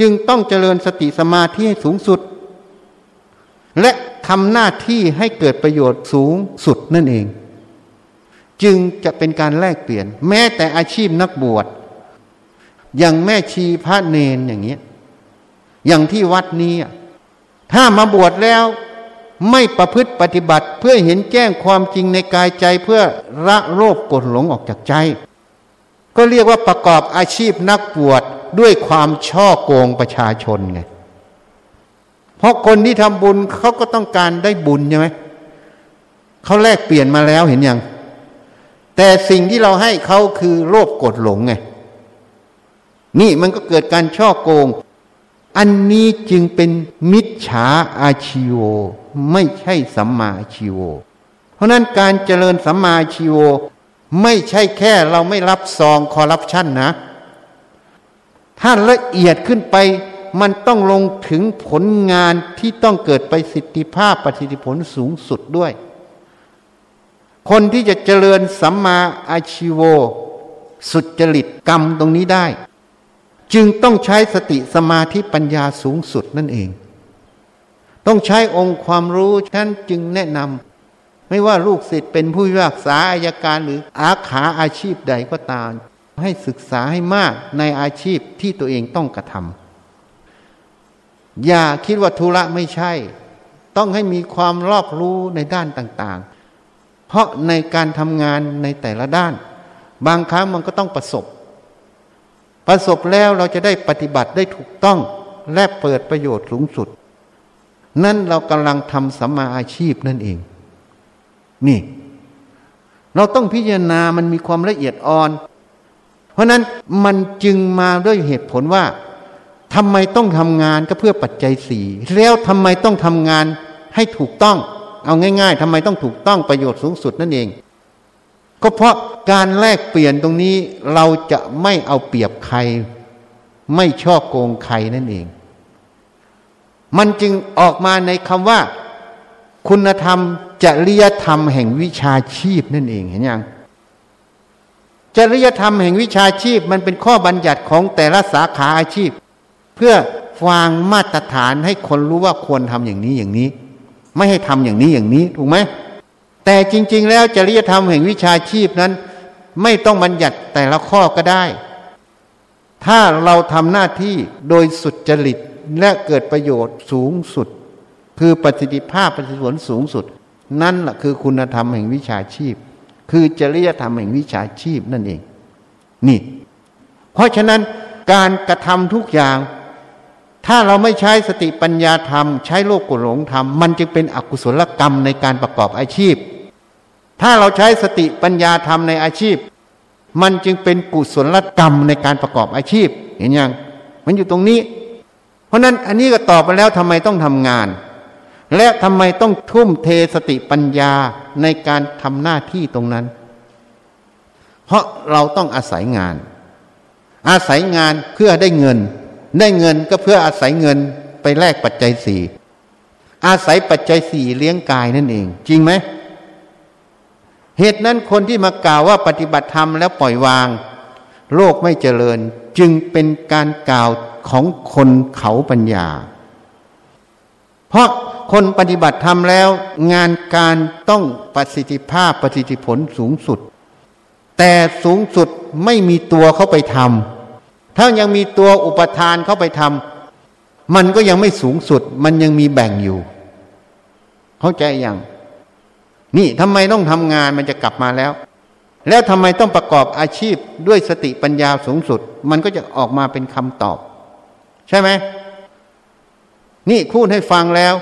จึงต้องเจริญสติสมาธิให้สูงสุด และทำหน้าที่ให้เกิดประโยชน์สูงสุดนั่นเอง จึงจะเป็นการแลกเปลี่ยน แม้แต่อาชีพนักบวชอย่างแม่ชีพระเนนอย่างเงี้ยอย่างที่วัดนี้ถ้ามาบวชแล้ว ไม่ประพฤติปฏิบัติเพื่อเห็นแจ้งความจริงในกายใจเพื่อละโลภกดหลงออกจากใจ ก็เรียกว่าประกอบอาชีพนักบวชด้วยความช่อโกงประชาชนไงเพราะคนที่ทำบุญเขาก็ต้องการได้บุญใช่ไหมเขาแลกเปลี่ยนมาแล้วเห็นยัง แต่สิ่งที่เราให้เขาคือโลภกดหลงไงนี่มันก็เกิดการช่อโกง อันนี้จึงเป็นมิจฉาอาชีโว ไม่ใช่สัมมาชีโว เพราะนั้นการเจริญสัมมาชีโว ไม่ใช่แค่เราไม่รับซองคอร์รัปชันนะ ถ้าละเอียดขึ้นไปมันต้องลงถึงผลงานที่ต้องเกิดไปสิทธิภาพประสิทธิผลสูงสุดด้วย คนที่จะเจริญสัมมาอาชีโว สุจริตกรรมตรงนี้ได้ จึงต้องใช้สติสมาธิปัญญาสูงสุดนั่นเอง ต้องใช้องค์ความรู้ฉันจึงแนะนำไม่ว่าลูกศิษย์เป็นผู้พิพากษาอายการหรืออาขาอาชีพใดก็ตาม ให้ศึกษาให้มากในอาชีพที่ตัวเองต้องกระทำอย่าคิดว่าธุระไม่ใช่ ต้องให้มีความรอบรู้ในด้านต่างๆ เพราะในการทำงานในแต่ละด้าน บางครั้งมันก็ต้องประสบ ประสบแล้วเราจะได้ปฏิบัติได้ถูกต้องและเปิดประโยชน์สูงสุด นั่นเรากำลังทำสัมมาอาชีพนั่นเอง นี่ เราต้องพิจารณามันมีความละเอียดอ่อน เพราะนั้นมันจึงมาด้วยเหตุผลว่าทำไมต้องทำงานก็เพื่อปัจจัยสี่แล้วทำไมต้องทำงานให้ถูกต้อง เอาง่าย ๆทำไมต้องถูกต้องประโยชน์สูงสุดนั่นเอง ก็เพราะการแลกเปลี่ยนตรงนี้เราจะไม่เอาเปรียบใคร ไม่ช่อโกงใครนั่นเอง มันจึงออกมาในคำว่า คุณธรรม จริยธรรมแห่งวิชาชีพนั่นเองเห็นยังจริยธรรมแห่งวิชาชีพมันเป็นข้อบัญญัติของแต่ละสาขาอาชีพ เพื่อวางมาตรฐานให้คนรู้ว่าควรทำอย่างนี้อย่างนี้ ไม่ให้ทำอย่างนี้อย่างนี้ถูกไหมแต่จริง ๆ แล้วจริยธรรมแห่งวิชาชีพนั้น ไม่ต้องบัญญัติแต่ละข้อก็ได้ ถ้าเราทำหน้าที่โดยสุดจริต และเกิดประโยชน์สูงสุด คือประสิทธิภาพประสิทธิผลสูงสุด นั่นแหละคือคุณธรรมแห่งวิชาชีพ คือจริยธรรมแห่งวิชาชีพนั่นเอง นี่ เพราะฉะนั้นการกระทำทุกอย่าง ถ้าเราไม่ใช้สติปัญญาธรรม ใช้โลกกุหลงธรรม มันจึงเป็นอกุศลกรรมในการประกอบอาชีพ ถ้าเราใช้สติปัญญาธรรมในอาชีพ มันจึงเป็นกุศลกรรมในการประกอบอาชีพ เห็นยังมันอยู่ตรงนี้ เพราะนั้นอันนี้ก็ตอบไปแล้วทำไมต้องทำงาน และทำไมต้องทุ่มเทสติปัญญาในการทำหน้าที่ตรงนั้น เพราะเราต้องอาศัยงาน อาศัยงานเพื่อได้เงิน ได้เงินก็เพื่ออาศัยเงินไปแลกปัจจัยสี่อาศัยปัจจัยสี่เลี้ยงกายนั่นเอง จริงไหมเหตุนั้นคนที่มากล่าวว่าปฏิบัติธรรมแล้วปล่อยวาง โลกไม่เจริญ จึงเป็นการกล่าว ของคนเขาปัญญา เพราะคนปฏิบัติธรรมแล้ว งานการต้องประสิทธิภาพประสิทธิผลสูงสุด แต่สูงสุดไม่มีตัวเข้าไปทำถ้ายังมีตัวอุปทานเข้าไปทำมันก็ยังไม่สูงสุด มันยังมีแบ่งอยู่ เข้าใจยังนี่ทำไมต้องทำงานมันจะกลับมาแล้ว แล้วทำไมต้องประกอบอาชีพด้วยสติปัญญาสูงสุด มันก็จะออกมาเป็นคำตอบ ใช่ไหมนี่พูดให้ฟังแล้ว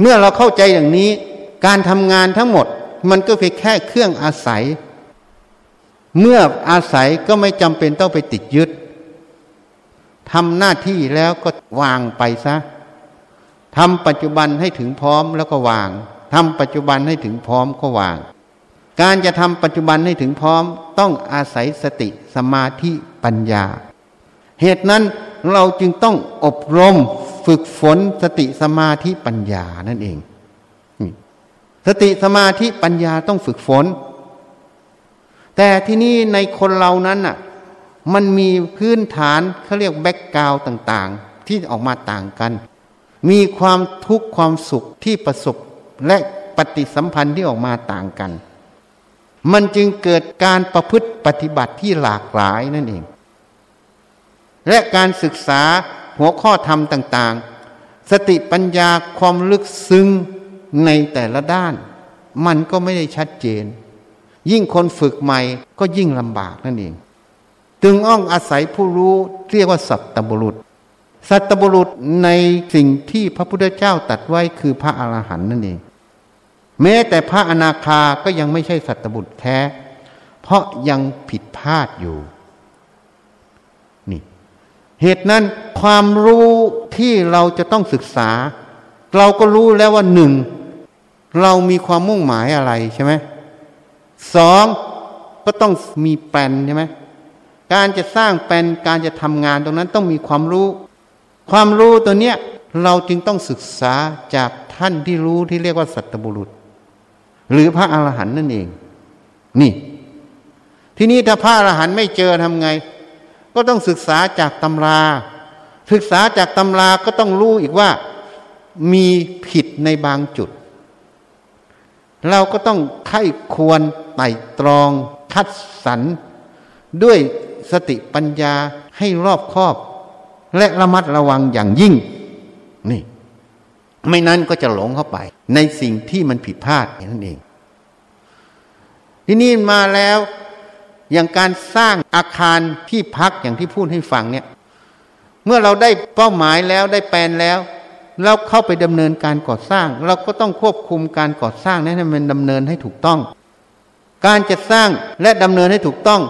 เมื่อเราเข้าใจอย่างนี้ การทำงานทั้งหมด มันก็เพียงแค่เครื่องอาศัย เมื่ออาศัยก็ไม่จำเป็นต้องไปติดยึดทำหน้าที่แล้วก็วางไปซะทำปัจจุบันให้ถึงพร้อมแล้วก็วางทำปัจจุบันให้ถึงพร้อมก็วาง การจะทำปัจจุบันให้ถึงพร้อม ต้องอาศัยสติสมาธิปัญญา เหตุนั้นเราจึงต้องอบรมฝึกฝนสติสมาธิปัญญานั่นเอง สติสมาธิปัญญาต้องฝึกฝน แต่ที่นี่ในคนเรานั้นน่ะ มันมีพื้นฐานเขาเรียกแบ็กกราวต่างๆ ที่ออกมาต่างกัน มีความทุกข์ความสุขที่ประสบและปฏิสัมพันธ์ที่ออกมาต่างกัน มันจึงเกิดการประพฤติปฏิบัติที่หลากหลายนั่นเอง และการศึกษาหัวข้อธรรมต่างๆ สติปัญญาความลึกซึ้งในแต่ละด้าน มันก็ไม่ได้ชัดเจน ยิ่งคนฝึกใหม่ก็ยิ่งลำบากนั่นเองจึงอ้องอาศัยผู้รู้เรียกว่าสัตตบุรุษ สัตตบุรุษในสิ่งที่พระพุทธเจ้าตัดไว้คือพระอรหันต์นั่นเอง แม้แต่พระอนาคาก็ยังไม่ใช่สัตบุตรแท้ เพราะยังผิดพลาดอยู่ เหตุนั้นความรู้ที่เราจะต้องศึกษา เราก็รู้แล้วว่าหนึ่งเรามีความมุ่งหมายอะไรใช่ไหมสองก็ต้องมีแปลนใช่ไหมการจะสร้างแปลนการจะทำงานตรงนั้นต้องมีความรู้ ความรู้ตัวเนี้ยเราจึงต้องศึกษาจากท่านที่รู้ที่เรียกว่าสัตบุรุษ หรือพระอรหันต์นั่นเอง นี่ ทีนี้ถ้าพระอรหันต์ไม่เจอทำไง ก็ต้องศึกษาจากตำรา ศึกษาจากตำราก็ต้องรู้อีกว่ามีผิดในบางจุด เราก็ต้องไข้ควรไต่ตรองคัดสรรด้วยสติปัญญาให้รอบคอบ และระมัดระวังอย่างยิ่ง นี่ ไม่นั้นก็จะหลงเข้าไป ในสิ่งที่มันผิดพลาดนั่นเอง ที่นี่มาแล้ว อย่างการสร้างอาคารที่พักอย่างที่พูดให้ฟังเนี่ยเมื่อเราได้เป้าหมายแล้วได้แปลนแล้ว เราเข้าไปดำเนินการก่อสร้าง เราก็ต้องควบคุมการก่อสร้างนั้นให้มันดำเนินให้ถูกต้อง การจะสร้างและดำเนินให้ถูกต้อง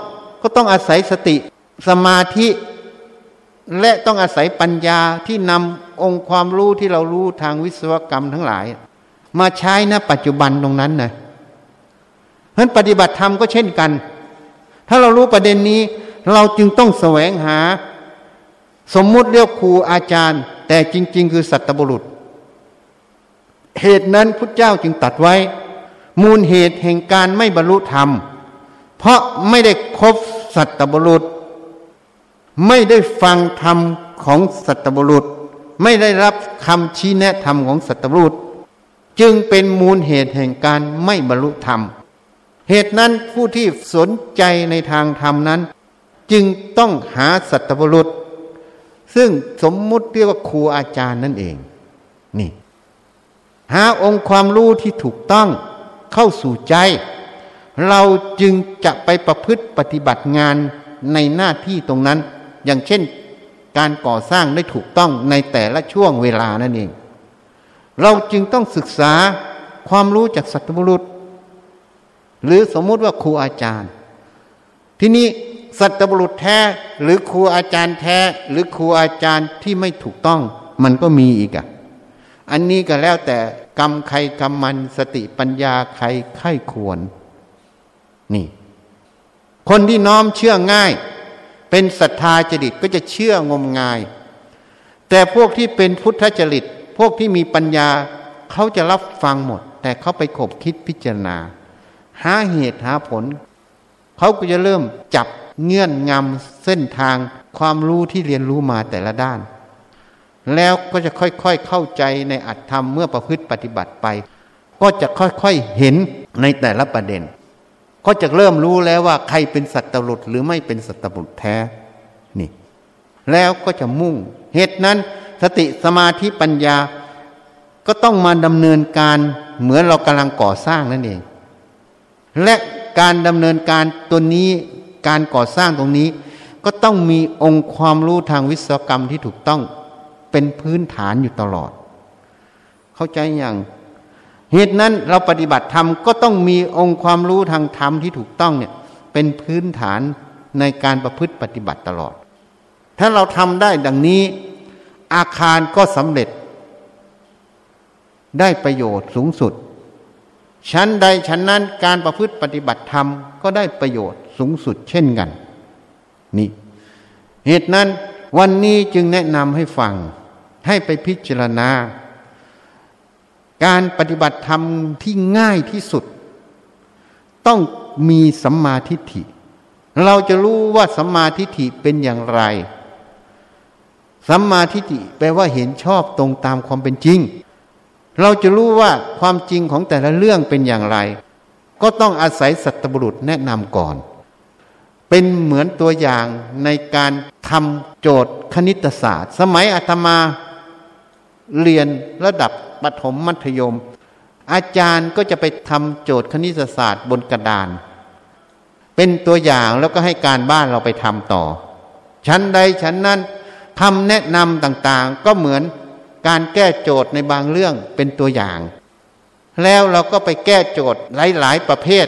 ก็ต้องอาศัยสติสมาธิและต้องอาศัยปัญญาที่นำองค์ความรู้ที่เรารู้ทางวิศวกรรมทั้งหลาย มาใช้ณปัจจุบันตรงนั้นนะเพราะปฏิบัติธรรมก็เช่นกัน ถ้าเรารู้ประเด็นนี้ เราจึงต้องแสวงหา สมมุติเรียกครูอาจารย์ แต่จริง ๆ คือสัตบุรุษ เหตุนั้นพุทธเจ้าจึงตัดไว้ มูลเหตุแห่งการไม่บรรลุธรรม เพราะไม่ได้คบสัตบุรุษ ไม่ได้ฟังธรรมของสัตบุรุษ ไม่ได้รับคำชี้แนะธรรมของสัตบุรุษ จึงเป็นมูลเหตุแห่งการไม่บรรลุธรรม เหตุนั้นผู้ที่สนใจในทางธรรมนั้น จึงต้องหาสัตบุรุษ ซึ่งสมมุติเรียกว่าครูอาจารย์นั่นเอง นี่ หาองค์ความรู้ที่ถูกต้องเข้าสู่ใจ เราจึงจะไปประพฤติปฏิบัติงานในหน้าที่ตรงนั้น อย่างเช่นการก่อสร้างได้ถูกต้องในแต่ละช่วงเวลานั่นเอง เราจึงต้องศึกษาความรู้จากสัตบุรุษ หรือสมมุติว่าครูอาจารย์ ที่นี้สัตบุรุษแท้หรือครูอาจารย์แท้ หรือครูอาจารย์ที่ไม่ถูกต้อง มันก็มีอีกอะอันนี้ก็แล้วแต่กรรมใครกรรมมันสติปัญญาใครไข้ควร นี่ คนที่น้อมเชื่อง่าย เป็นศรัทธาจริตก็จะเชื่องมงาย แต่พวกที่เป็นพุทธจริต พวกที่มีปัญญาเขาจะรับฟังหมด แต่เขาไปขบคิดพิจารณา หาเหตุหาผล เขาก็จะเริ่มจับเงื่อนงำเส้นทางความรู้ที่เรียนรู้มาแต่ละด้าน แล้วก็จะค่อยๆเข้าใจในอัตธรรมเมื่อประพฤติปฏิบัติไป ก็จะค่อยๆเห็นในแต่ละประเด็น ก็จะเริ่มรู้แล้วว่าใครเป็นสัตว์ตลุดหรือไม่เป็นสัตว์ตลุดแท้นี่ แล้วก็จะมุ่ง เหตุนั้นสติสมาธิปัญญาก็ต้องมาดำเนินการเหมือนเรากำลังก่อสร้างนั่นเอง และการดำเนินการตัวนี้การก่อสร้างตรงนี้ ก็ต้องมีองค์ความรู้ทางวิศวกรรมที่ถูกต้องเป็นพื้นฐานอยู่ตลอด เข้าใจอย่างเหตุนั้นเราปฏิบัติธรรมก็ต้องมีองค์ความรู้ทางธรรมที่ถูกต้องเนี่ยเป็นพื้นฐานในการประพฤติปฏิบัติตลอด ถ้าเราทำได้ดังนี้ อาคารก็สำเร็จ ได้ประโยชน์สูงสุด ชั้นใดชั้นนั้นการประพฤติปฏิบัติธรรมก็ได้ประโยชน์สูงสุดเช่นกัน นี่ เหตุนั้นวันนี้จึงแนะนำให้ฟัง ให้ไปพิจารณา การปฏิบัติธรรมที่ง่ายที่สุด ต้องมีสัมมาทิฏฐิ เราจะรู้ว่าสัมมาทิฏฐิเป็นอย่างไรสัมมาทิฏฐิแปลว่าเห็นชอบตรงตามความเป็นจริง เราจะรู้ว่าความจริงของแต่ละเรื่องเป็นอย่างไร ก็ต้องอาศัยสัตบุรุษแนะนำก่อน เป็นเหมือนตัวอย่างในการทำโจทย์คณิตศาสตร์ สมัยอาตมาเรียนระดับปฐมมัธยม อาจารย์ก็จะไปทำโจทย์คณิตศาสตร์บนกระดาน เป็นตัวอย่างแล้วก็ให้การบ้านเราไปทำต่อ ชั้นใดชั้นนั้นคำแนะนำต่างๆ ก็เหมือน การแก้โจทย์ในบางเรื่องเป็นตัวอย่าง แล้วเราก็ไปแก้โจทย์หลาย ๆ ประเภท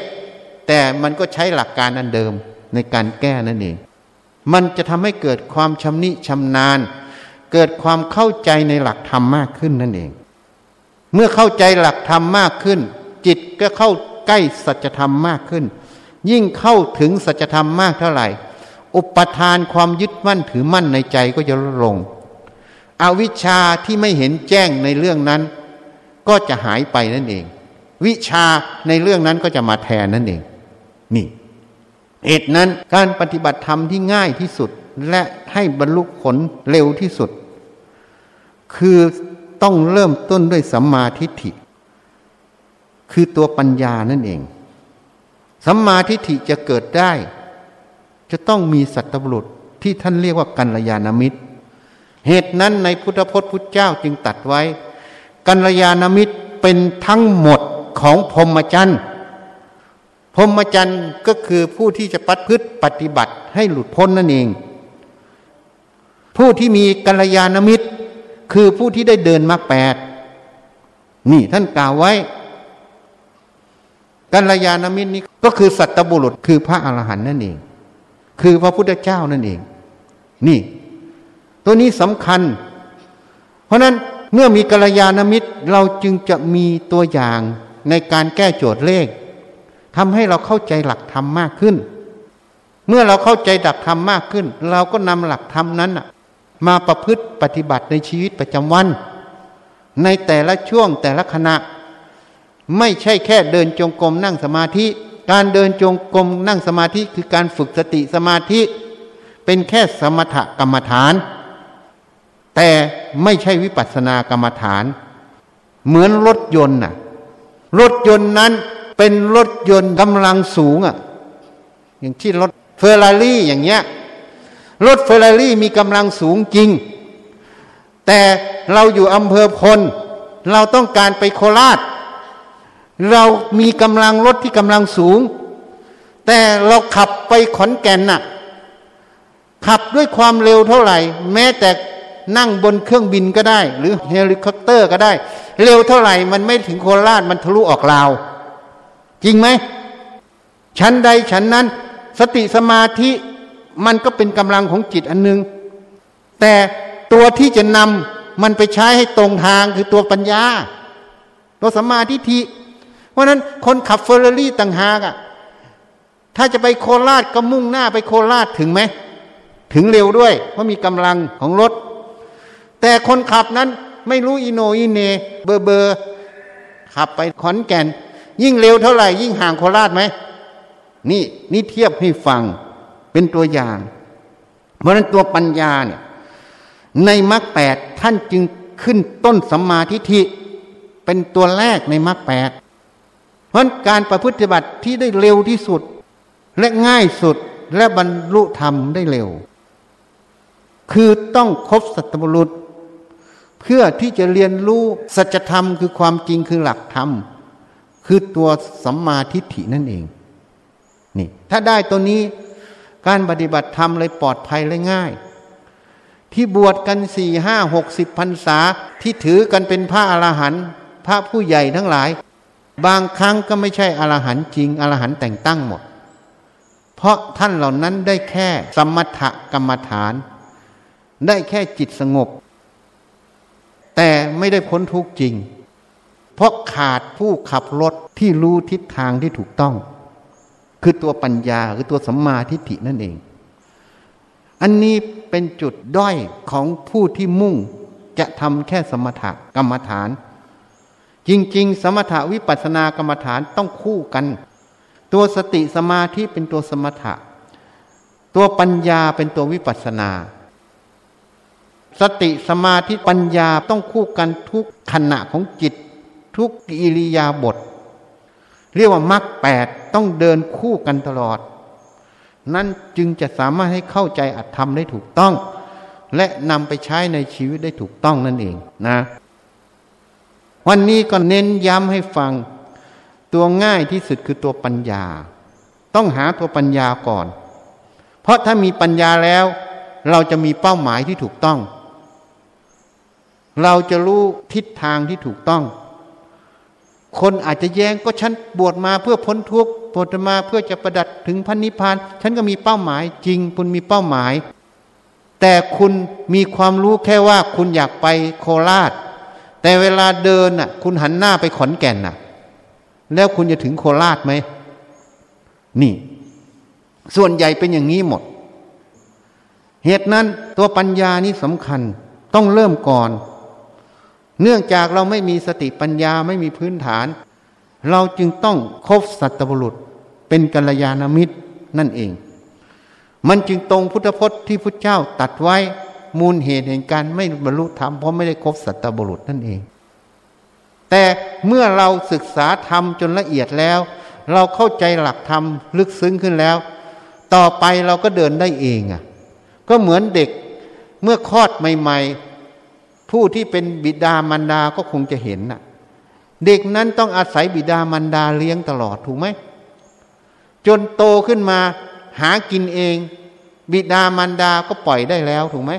แต่มันก็ใช้หลักการนั้นเดิมในการแก้นั่นเอง มันจะทำให้เกิดความชำนิชำนาญ เกิดความเข้าใจในหลักธรรมมากขึ้นนั่นเอง เมื่อเข้าใจหลักธรรมมากขึ้น จิตก็เข้าใกล้สัจธรรมมากขึ้น ยิ่งเข้าถึงสัจธรรมมากเท่าไหร่ อุปทานความยึดมั่นถือมั่นในใจก็จะลดลง อวิชชาที่ไม่เห็นแจ้งในเรื่องนั้น ก็จะหายไปนั่นเอง วิชาในเรื่องนั้นก็จะมาแทนนั่นเอง นี่เหตุนั้นการปฏิบัติธรรมที่ง่ายที่สุดและให้บรรลุผลเร็วที่สุด คือต้องเริ่มต้นด้วยสัมมาทิฏฐิ คือตัวปัญญานั่นเองสัมมาทิฏฐิจะเกิดได้ จะต้องมีสัตบุรุษที่ท่านเรียกว่ากัลยาณมิตร เหตุนั้นในพุทธพจน์พุทธเจ้าจึงตัดไว้ กัลยาณมิตรเป็นทั้งหมดของพรหมจรรย์พรหมจรรย์ก็คือผู้ที่จะปัดพฤติปฏิบัติให้หลุดพ้นนั่นเอง ผู้ที่มีกัลยาณมิตร คือผู้ที่ได้เดินมรรคแปดนี่ท่านกล่าวไว้กัลยาณมิตรนี้ก็คือสัตบุรุษคือพระอรหันต์นั่นเอง คือพระพุทธเจ้านั่นเอง นี่ ตัวนี้สำคัญ เพราะนั้นเมื่อมีกัลยาณมิตรเราจึงจะมีตัวอย่างในการแก้โจทย์เลขทำให้เราเข้าใจหลักธรรมมากขึ้น เมื่อเราเข้าใจหลักธรรมมากขึ้น เราก็นำหลักธรรมนั้นมาประพฤติปฏิบัติในชีวิตประจำวัน ในแต่ละช่วงแต่ละขณะ ไม่ใช่แค่เดินจงกรมนั่งสมาธิ การเดินจงกรมนั่งสมาธิคือการฝึกสติสมาธิ เป็นแค่สมถกรรมฐาน แต่ไม่ใช่วิปัสสนากรรมฐาน เหมือนรถยนต์น่ะ รถยนต์นั้นเป็นรถยนต์กำลังสูงอะ อย่างที่รถเฟอร์รารี่อย่างเงี้ย รถเฟอร์รารี่มีกำลังสูงจริง แต่เราอยู่อำเภอพล เราต้องการไปโคราช เรามีกำลังรถที่กำลังสูง แต่เราขับไปขอนแก่นน่ะ ขับด้วยความเร็วเท่าไหร่ แม้แต่ นั่งบนเครื่องบินก็ได้ หรือเฮลิคอปเตอร์ก็ได้ เร็วเท่าไหร่มันไม่ถึงโคราชมันทะลุออกลาว จริงไหมชั้นใดชั้นนั้น สติสมาธิมันก็เป็นกำลังของจิตอันหนึ่ง แต่ตัวที่จะนำมันไปใช้ให้ตรงทางคือตัวปัญญา ตัวสมาธิทิเพราะนั้นคนขับเฟอร์รารี่ต่างหากอะถ้าจะไปโคราชก็มุ่งหน้าไปโคราชถึงไหม ถึงเร็วด้วย เพราะมีกำลังของรถ แต่คนขับนั้นไม่รู้อิโนอิเน เบอร์เบอร์ขับไปขอนแก่น ยิ่งเร็วเท่าไหร่ ยิ่งห่างโคราชไหม นี่นี่เทียบให้ฟังเป็นตัวอย่าง เพราะนั้นตัวปัญญาเนี่ยในมรรคแปดท่านจึงขึ้นต้นสัมมาทิฏฐิเป็นตัวแรกในมรรคแปดเพราะการประพฤติบัติที่ได้เร็วที่สุด และง่ายสุดและบรรลุธรรมได้เร็ว คือต้องครบสัตบุรุษ เพื่อที่จะเรียนรู้สัจธรรมคือความจริงคือหลักธรรม คือตัวสัมมาทิฏฐินั่นเองนี่ถ้าได้ตัวนี้การปฏิบัติธรรมเลยปลอดภัยและง่าย ที่บวชกันสี่ห้าหกสิบพรรษาที่ถือกันเป็นพระอรหันต์พระผู้ใหญ่ทั้งหลาย บางครั้งก็ไม่ใช่อรหันต์จริงอรหันต์แต่งตั้งหมด เพราะท่านเหล่านั้นได้แค่สมถกรรมฐาน ได้แค่จิตสงบ แต่ไม่ได้พ้นทุกข์จริง เพราะขาดผู้ขับรถที่รู้ทิศทางที่ถูกต้อง คือตัวปัญญาคือตัวสัมมาทิฏฐินั่นเอง อันนี้เป็นจุดด้อยของผู้ที่มุ่งจะทำแค่สมถกรรมฐาน จริง ๆ สมถวิปัสสนากรรมฐานต้องคู่กัน ตัวสติสมาธิเป็นตัวสมถะ ตัวปัญญาเป็นตัววิปัสสนา สติสมาธิปัญญาต้องคู่กันทุกขณะของจิต ทุกอิริยาบถเรียกว่ามรรคแปดต้องเดินคู่กันตลอด นั่นจึงจะสามารถให้เข้าใจอัตธรรมได้ถูกต้อง และนำไปใช้ในชีวิตได้ถูกต้องนั่นเองนะ วันนี้ก็เน้นย้ำให้ฟัง ตัวง่ายที่สุดคือตัวปัญญา ต้องหาตัวปัญญาก่อน เพราะถ้ามีปัญญาแล้ว เราจะมีเป้าหมายที่ถูกต้อง เราจะรู้ทิศทางที่ถูกต้อง คนอาจจะแย้งก็ฉันบวชมาเพื่อพ้นทุกข์บวชมาเพื่อจะประดับถึงพันนิพพาน ฉันก็มีเป้าหมายจริง คุณมีเป้าหมาย แต่คุณมีความรู้แค่ว่าคุณอยากไปโคราช แต่เวลาเดินน่ะ คุณหันหน้าไปขอนแก่นน่ะ แล้วคุณจะถึงโคราชไหม นี่ ส่วนใหญ่เป็นอย่างนี้หมด เหตุนั้นตัวปัญญานี้สำคัญต้องเริ่มก่อน เนื่องจากเราไม่มีสติปัญญาไม่มีพื้นฐาน เราจึงต้องคบสัตบุรุษ เป็นกัลยาณมิตรนั่นเอง มันจึงตรงพุทธพจน์ที่พุทธเจ้าตัดไว้มูลเหตุแห่งการไม่บรรลุธรรมเพราะไม่ได้คบสัตบุรุษนั่นเอง แต่เมื่อเราศึกษาธรรมจนละเอียดแล้ว เราเข้าใจหลักธรรมลึกซึ้งขึ้นแล้ว ต่อไปเราก็เดินได้เองอะ ก็เหมือนเด็กเมื่อคลอดใหม่ ผู้ที่เป็นบิดามารดาก็คงจะเห็นน่ะ เด็กนั้นต้องอาศัยบิดามารดาเลี้ยงตลอดถูกไหมจนโตขึ้นมาหากินเอง บิดามารดาก็ปล่อยได้แล้วถูกไหม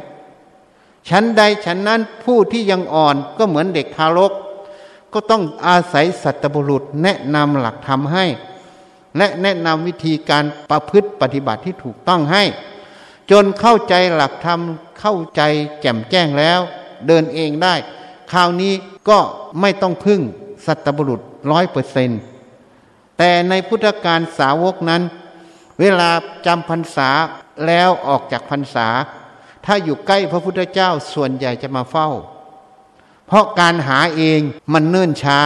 ฉันใดฉันนั้นผู้ที่ยังอ่อนก็เหมือนเด็กทารก ก็ต้องอาศัยสัตบุรุษแนะนำหลักธรรมให้ และแนะนำวิธีการประพฤติปฏิบัติที่ถูกต้องให้ จนเข้าใจหลักธรรมเข้าใจแจ่มแจ้งแล้ว เดินเองได้ คราวนี้ก็ไม่ต้องพึ่งสัตบุรุษร้อยเปอร์เซนแต่ในพุทธการสาวกนั้น เวลาจำพรรษาแล้วออกจากพรรษา ถ้าอยู่ใกล้พระพุทธเจ้าส่วนใหญ่จะมาเฝ้า เพราะการหาเองมันเนิ่นช้า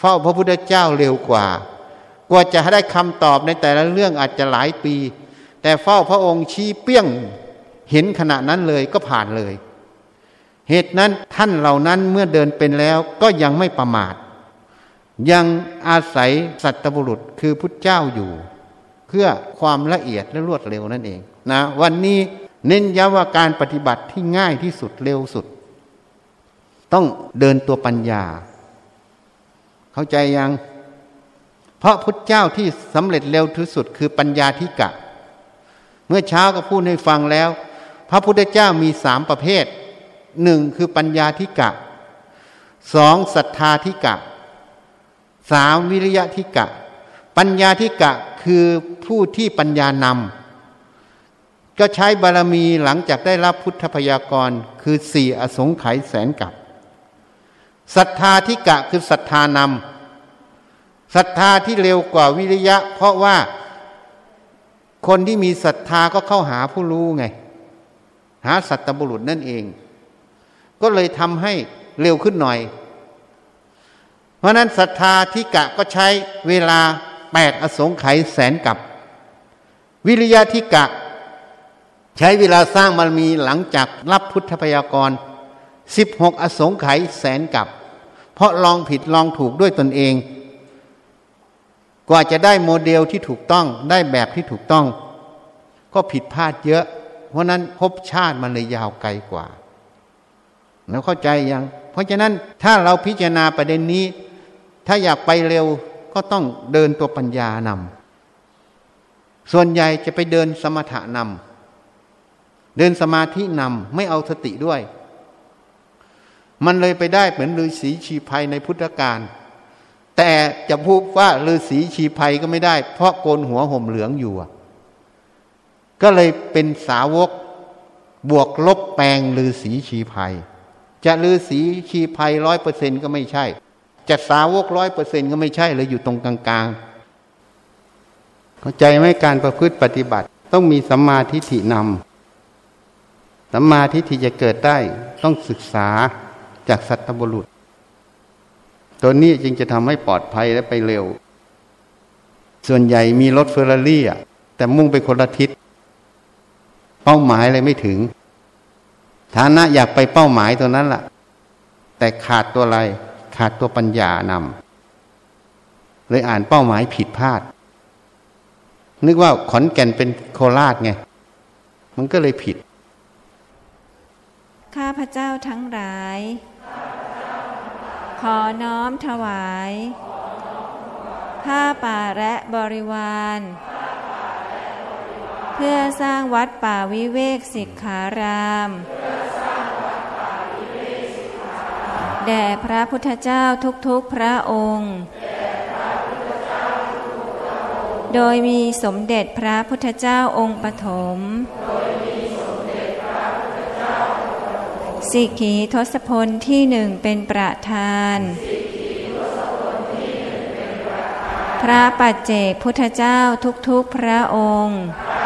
เฝ้าพระพุทธเจ้าเร็วกว่า กว่าจะได้คำตอบในแต่ละเรื่องอาจจะหลายปี แต่เฝ้าพระองค์ชี้เปี้ยงเห็นขณะนั้นเลยก็ผ่านเลย เหตุนั้นท่านเหล่านั้นเมื่อเดินเป็นแล้วก็ยังไม่ประมาท ยังอาศัยสัตบุรุษคือพุทธเจ้าอยู่ เพื่อความละเอียดและรวดเร็วนั่นเองนะวันนี้เน้นย้ำว่าการปฏิบัติที่ง่ายที่สุดเร็วสุด ต้องเดินตัวปัญญา เข้าใจยัง เพราะพุทธเจ้าที่สำเร็จเร็วที่สุดคือปัญญาธิกะ เมื่อเช้าก็พูดให้ฟังแล้ว พระพุทธเจ้ามีสามประเภท หนึ่งคือปัญญาธิกะสองศรัทธาธิกะสามวิริยะธิกะ ปัญญาธิกะคือผู้ที่ปัญญานำก็ใช้บารมีหลังจากได้รับพุทธพยากรคือสี่อสงไขยแสนกับศรัทธาธิกะคือศรัทธานำศรัทธาที่เร็วกว่าวิริยะ เพราะว่าคนที่มีศรัทธาก็เข้าหาผู้รู้ไง หาสัตบุรุษนั่นเอง ก็เลยทำให้เร็วขึ้นหน่อย เพราะนั้นศรัทธาทิกะก็ใช้เวลาแปดอสงไขยแสนกับ วิริยะทิกะ ใช้เวลาสร้างบารมีหลังจากรับพุทธพยากรสิบหกอสงไขยแสนกับ เพราะลองผิดลองถูกด้วยตนเอง กว่าจะได้โมเดลที่ถูกต้องได้แบบที่ถูกต้อง ก็ผิดพลาดเยอะ เพราะนั้นภพชาติมันเลยยาวไกลกว่า แล้วเข้าใจยัง เพราะฉะนั้นถ้าเราพิจารณาประเด็นนี้ ถ้าอยากไปเร็วก็ต้องเดินตัวปัญญานำส่วนใหญ่จะไปเดินสมถะนำเดินสมาธินำไม่เอาสติด้วย มันเลยไปได้เหมือนฤาษีชีภัยในพุทธการแต่จะพูดว่าฤาษีชีภัยก็ไม่ได้ เพราะโกนหัวห่มเหลืองอยู่ ก็เลยเป็นสาวกบวกลบแปลงลือสีชีภัย จะลือสีชีภัยร้อยเปอร์เซ็นก็ไม่ใช่ จะสาวกร้อยเปอร์เซ็นก็ไม่ใช่เลยอยู่ตรงกลางๆ เข้าใจไหมการประพฤติปฏิบัติ ต้องมีสัมมาทิฏฐินำสัมมาทิฏฐิจะเกิดได้ต้องศึกษาจากสัตบุรุษ ตัวนี้จึงจะทำให้ปลอดภัยและไปเร็ว ส่วนใหญ่มีรถเฟอร์รารี่แต่มุ่งไปคนละทิศเป้าหมายเลยไม่ถึง ฐานะอยากไปเป้าหมายตัวนั้นละ่ะ แต่ขาดตัวอะไร ขาดตัวปัญญานำเลยอ่านเป้าหมายผิดพลาด นึกว่าขอนแก่นเป็นโคราชไง มันก็เลยผิด ข้าพระเจ้าทั้งหลาย ขอน้อมถวาย ผ้าป่าและบริวาร เพื่อสร้างวัดป่าวิเวกสิกขารามแด่พระพุทธเจ้าทุกๆพระองค์ โดยมีสมเด็จพระพุทธเจ้าองค์ปฐมสิกขีทศพลที่หนึ่งเป็นประธาน พระปัจเจกพุทธเจ้าทุกๆพระองค์พร้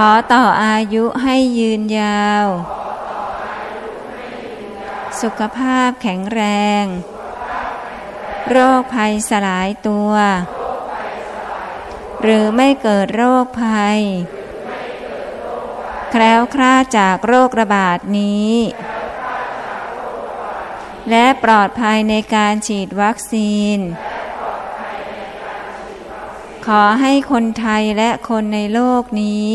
ขอต่ออายุให้ยืนยาว สุขภาพแข็งแรง โรคภัยสลายตัว หรือไม่เกิดโรคภัย แคล้วคลาดจากโรคระบาดนี้ และปลอดภัยในการฉีดวัคซีนขอให้คนไทยและคนในโลกนี้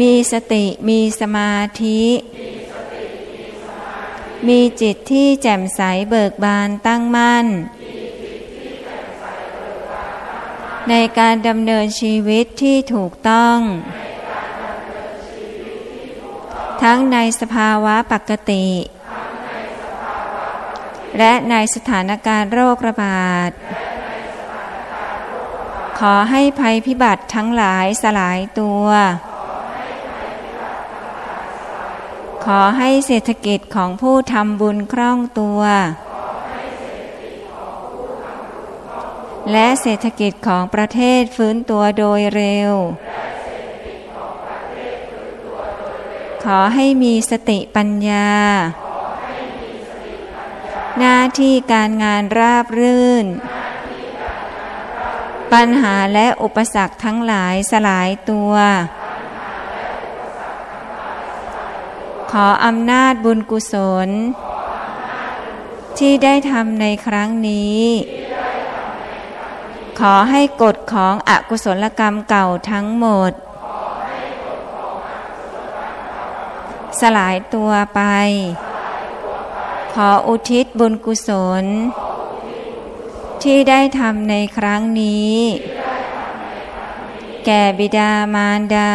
มีสติมีสมาธิ มีจิตที่แจ่มใสเบิกบานตั้งมั่น ในการดำเนินชีวิตที่ถูกต้อง ทั้งในสภาวะปกติ และในสถานการณ์โรคระบาด ขอให้ภัยพิบัติทั้งหลายสลายตัว ขอให้เศรษฐกิจของผู้ทำบุญคล่องตัว และเศรษฐกิจของประเทศฟื้นตัวโดยเร็ว ขอให้มีสติปัญญา หน้าที่การงานราบรื่น ปัญหาและอุปสรรคทั้งหลายสลายตัว ขออำนาจบุญกุศล ที่ได้ทำในครั้งนี้ ขอให้กฎของอกุศลกรรมเก่าทั้งหมด สลายตัวไป ขออุทิศบุญกุศล ที่ได้ทำในครั้งนี้ แก่บิดามารดา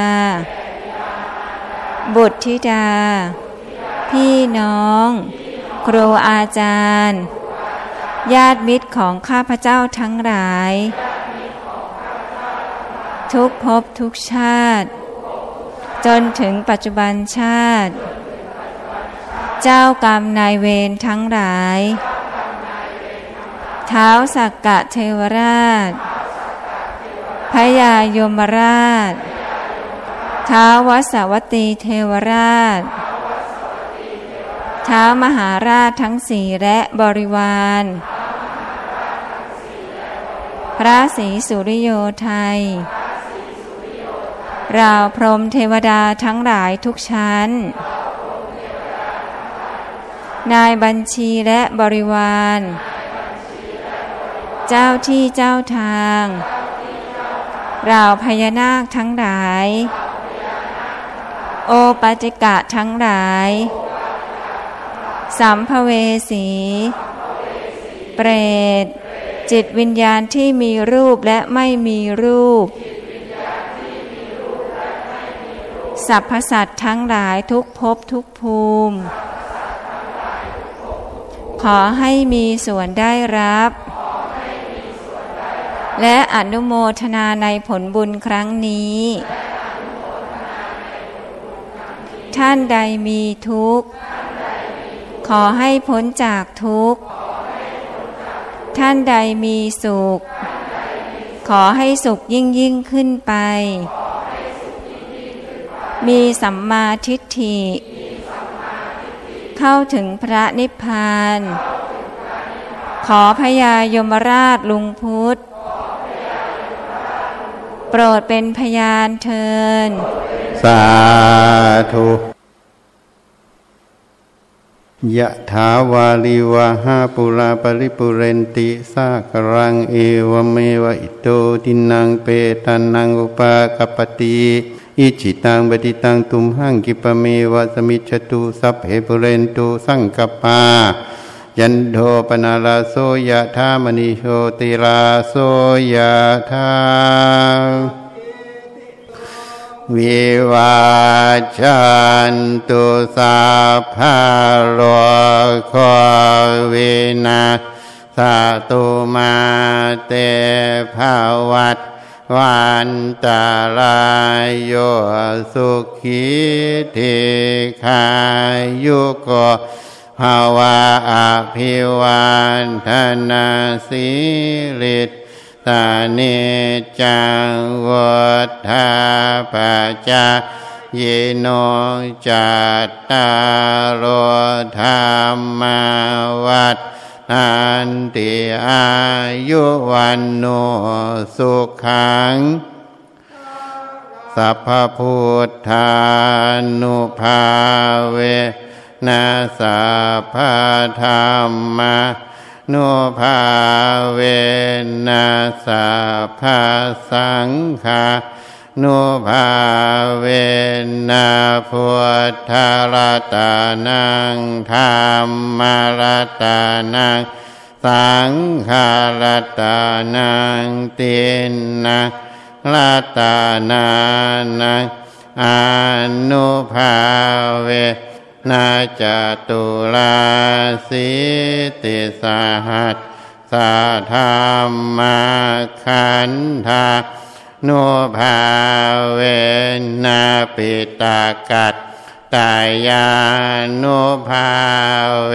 บุตรธิดา พี่น้อง ครูอาจารย์ ญาติมิตรของข้าพเจ้าทั้งหลาย ทุกภพทุกชาติ จนถึงปัจจุบันชาติ เจ้ากรรมนายเวรทั้งหลาย เท้าสักกะเทวราชพยายมราช ท้าวสวัตีเทวราช ท้าวมหาราชทั้งสี่และบริวาร พระศรีสุริโยไทยราวพรมเทวดาทั้งหลายทุกชั้น นายบัญชีและบริวาร เจ้าที่เจ้าทางราวพญานาคทั้งหลาย โอปัจิกะทั้งหลาย สัมภเวสี เปรต จิตวิญญาณที่มีรูปและไม่มีรูปสรรพสัตทั้งหลายทุกภพทุกภูมิ ขอให้มีส่วนได้รับ และอนุโมทนาในผลบุญครั้งนี้ ท่านใดมีทุกข์ ขอให้พ้นจากทุกข์ ท่านใดมีสุข ขอให้สุขยิ่งยิ่งขึ้นไป มีสัมมาทิฏฐิ เข้าถึงพระนิพพาน ขอพญายมราชลุงพุทธ โปรดเป็นพยานเทิน สาธุยะถาวาลิวะหาปุราปริปุเรนติสากรังเอวเมวะอิโตตินังเปตันนังอุปากปปติอิจิตังปฏิตังตุมหังกิปเมวะสมิจฉตุสัพเพปุเรนตุสังกปายันโทปนาลาโสยะธามณิโชติลาโสยะธา วิวาจันตุสาภาโลโควินาสตุมาเตภาวัตวันตารายโยสุขีทิขายุโกภาวะอภิวันธนาสิริต ตาเนจังวัฏฐาปัจจายโนจัตตารโอธรรมวัฏอันติอายุวันโนสุขังสัพพุทธานุภาเวนะสัพพธรรมโนภาเวนัสาภาสังฆานุภาเวนะพุทธรัตานังธรรมรัตานัง สังฆรัตานังตินนังรัตานานังอนุภาเว นาจตุลาสิติสหัสสาธรรมาขันธาโนภาเวนาปิตากัตตายานุภาเว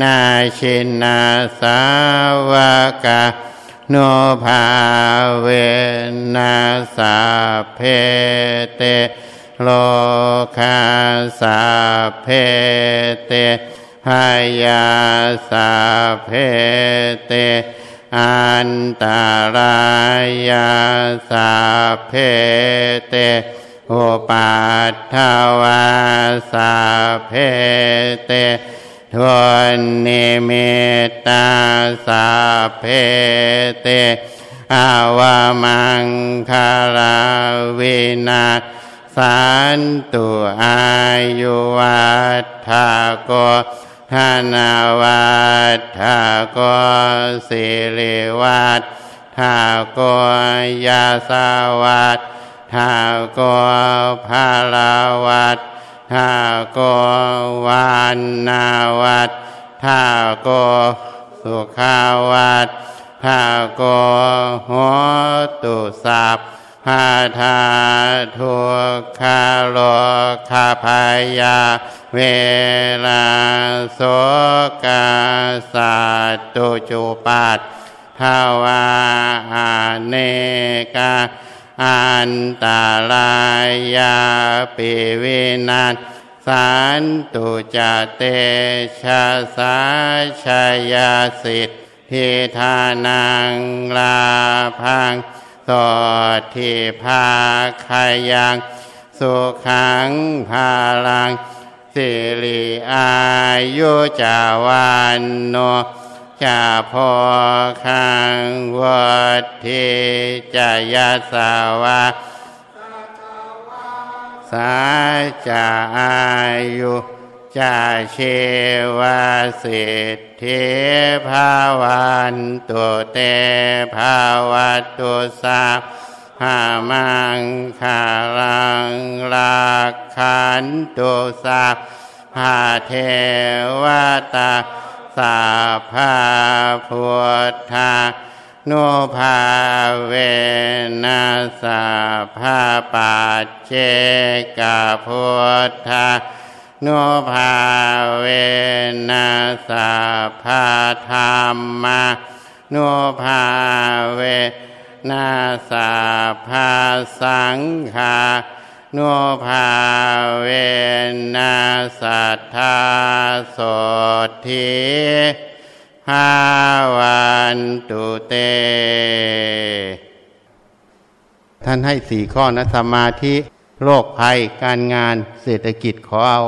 นาชินาสาวกาโนภาเวนาสาเพเต โลคาสาเพเตหายาสาเพเต อันตารายาสาเพเตโอปัตถวาสาเพเตทวนนิมิตาสาเพเตอาวามังคาราวินา สานตุอายุวัฏฐาโกธนาวัฏฐาโกสิริวัฏฐาโกยาสาวัฏฐาโกภาลาวัฏฐาโกวานนาวัฏฐาโกสุขาวัฏฐาโกโหตุสัพ พาธาทุกขาโลคาพายา เวลาโสกาสัตตุจุปัตทาวาเนกาอันตารายาปิวินันสารตุจเตชะสาชยาสิทธิทานังลาพัง ที่ภาคายังสุขังภาลัง สิริอายุจาวันโนจาพอคังวัดทิจายาสาวาสาจาอายุ จาเชวาสิทธิภาวันตุเตภาวัตุสาหามังคารังลักขันตุสาภาเทวตาสาภาพุทธานุภาเวนัสาภาปัจเจกพุทธา นุภาเวนัสาภาธรรมานุภาเวนัสาภาสังฆานุภาเวนัสัทธาโสทิภาวันตุเต ท่านให้สี่ข้อนะสมาธิ โรคภัยการงานเศรษฐกิจขอเอา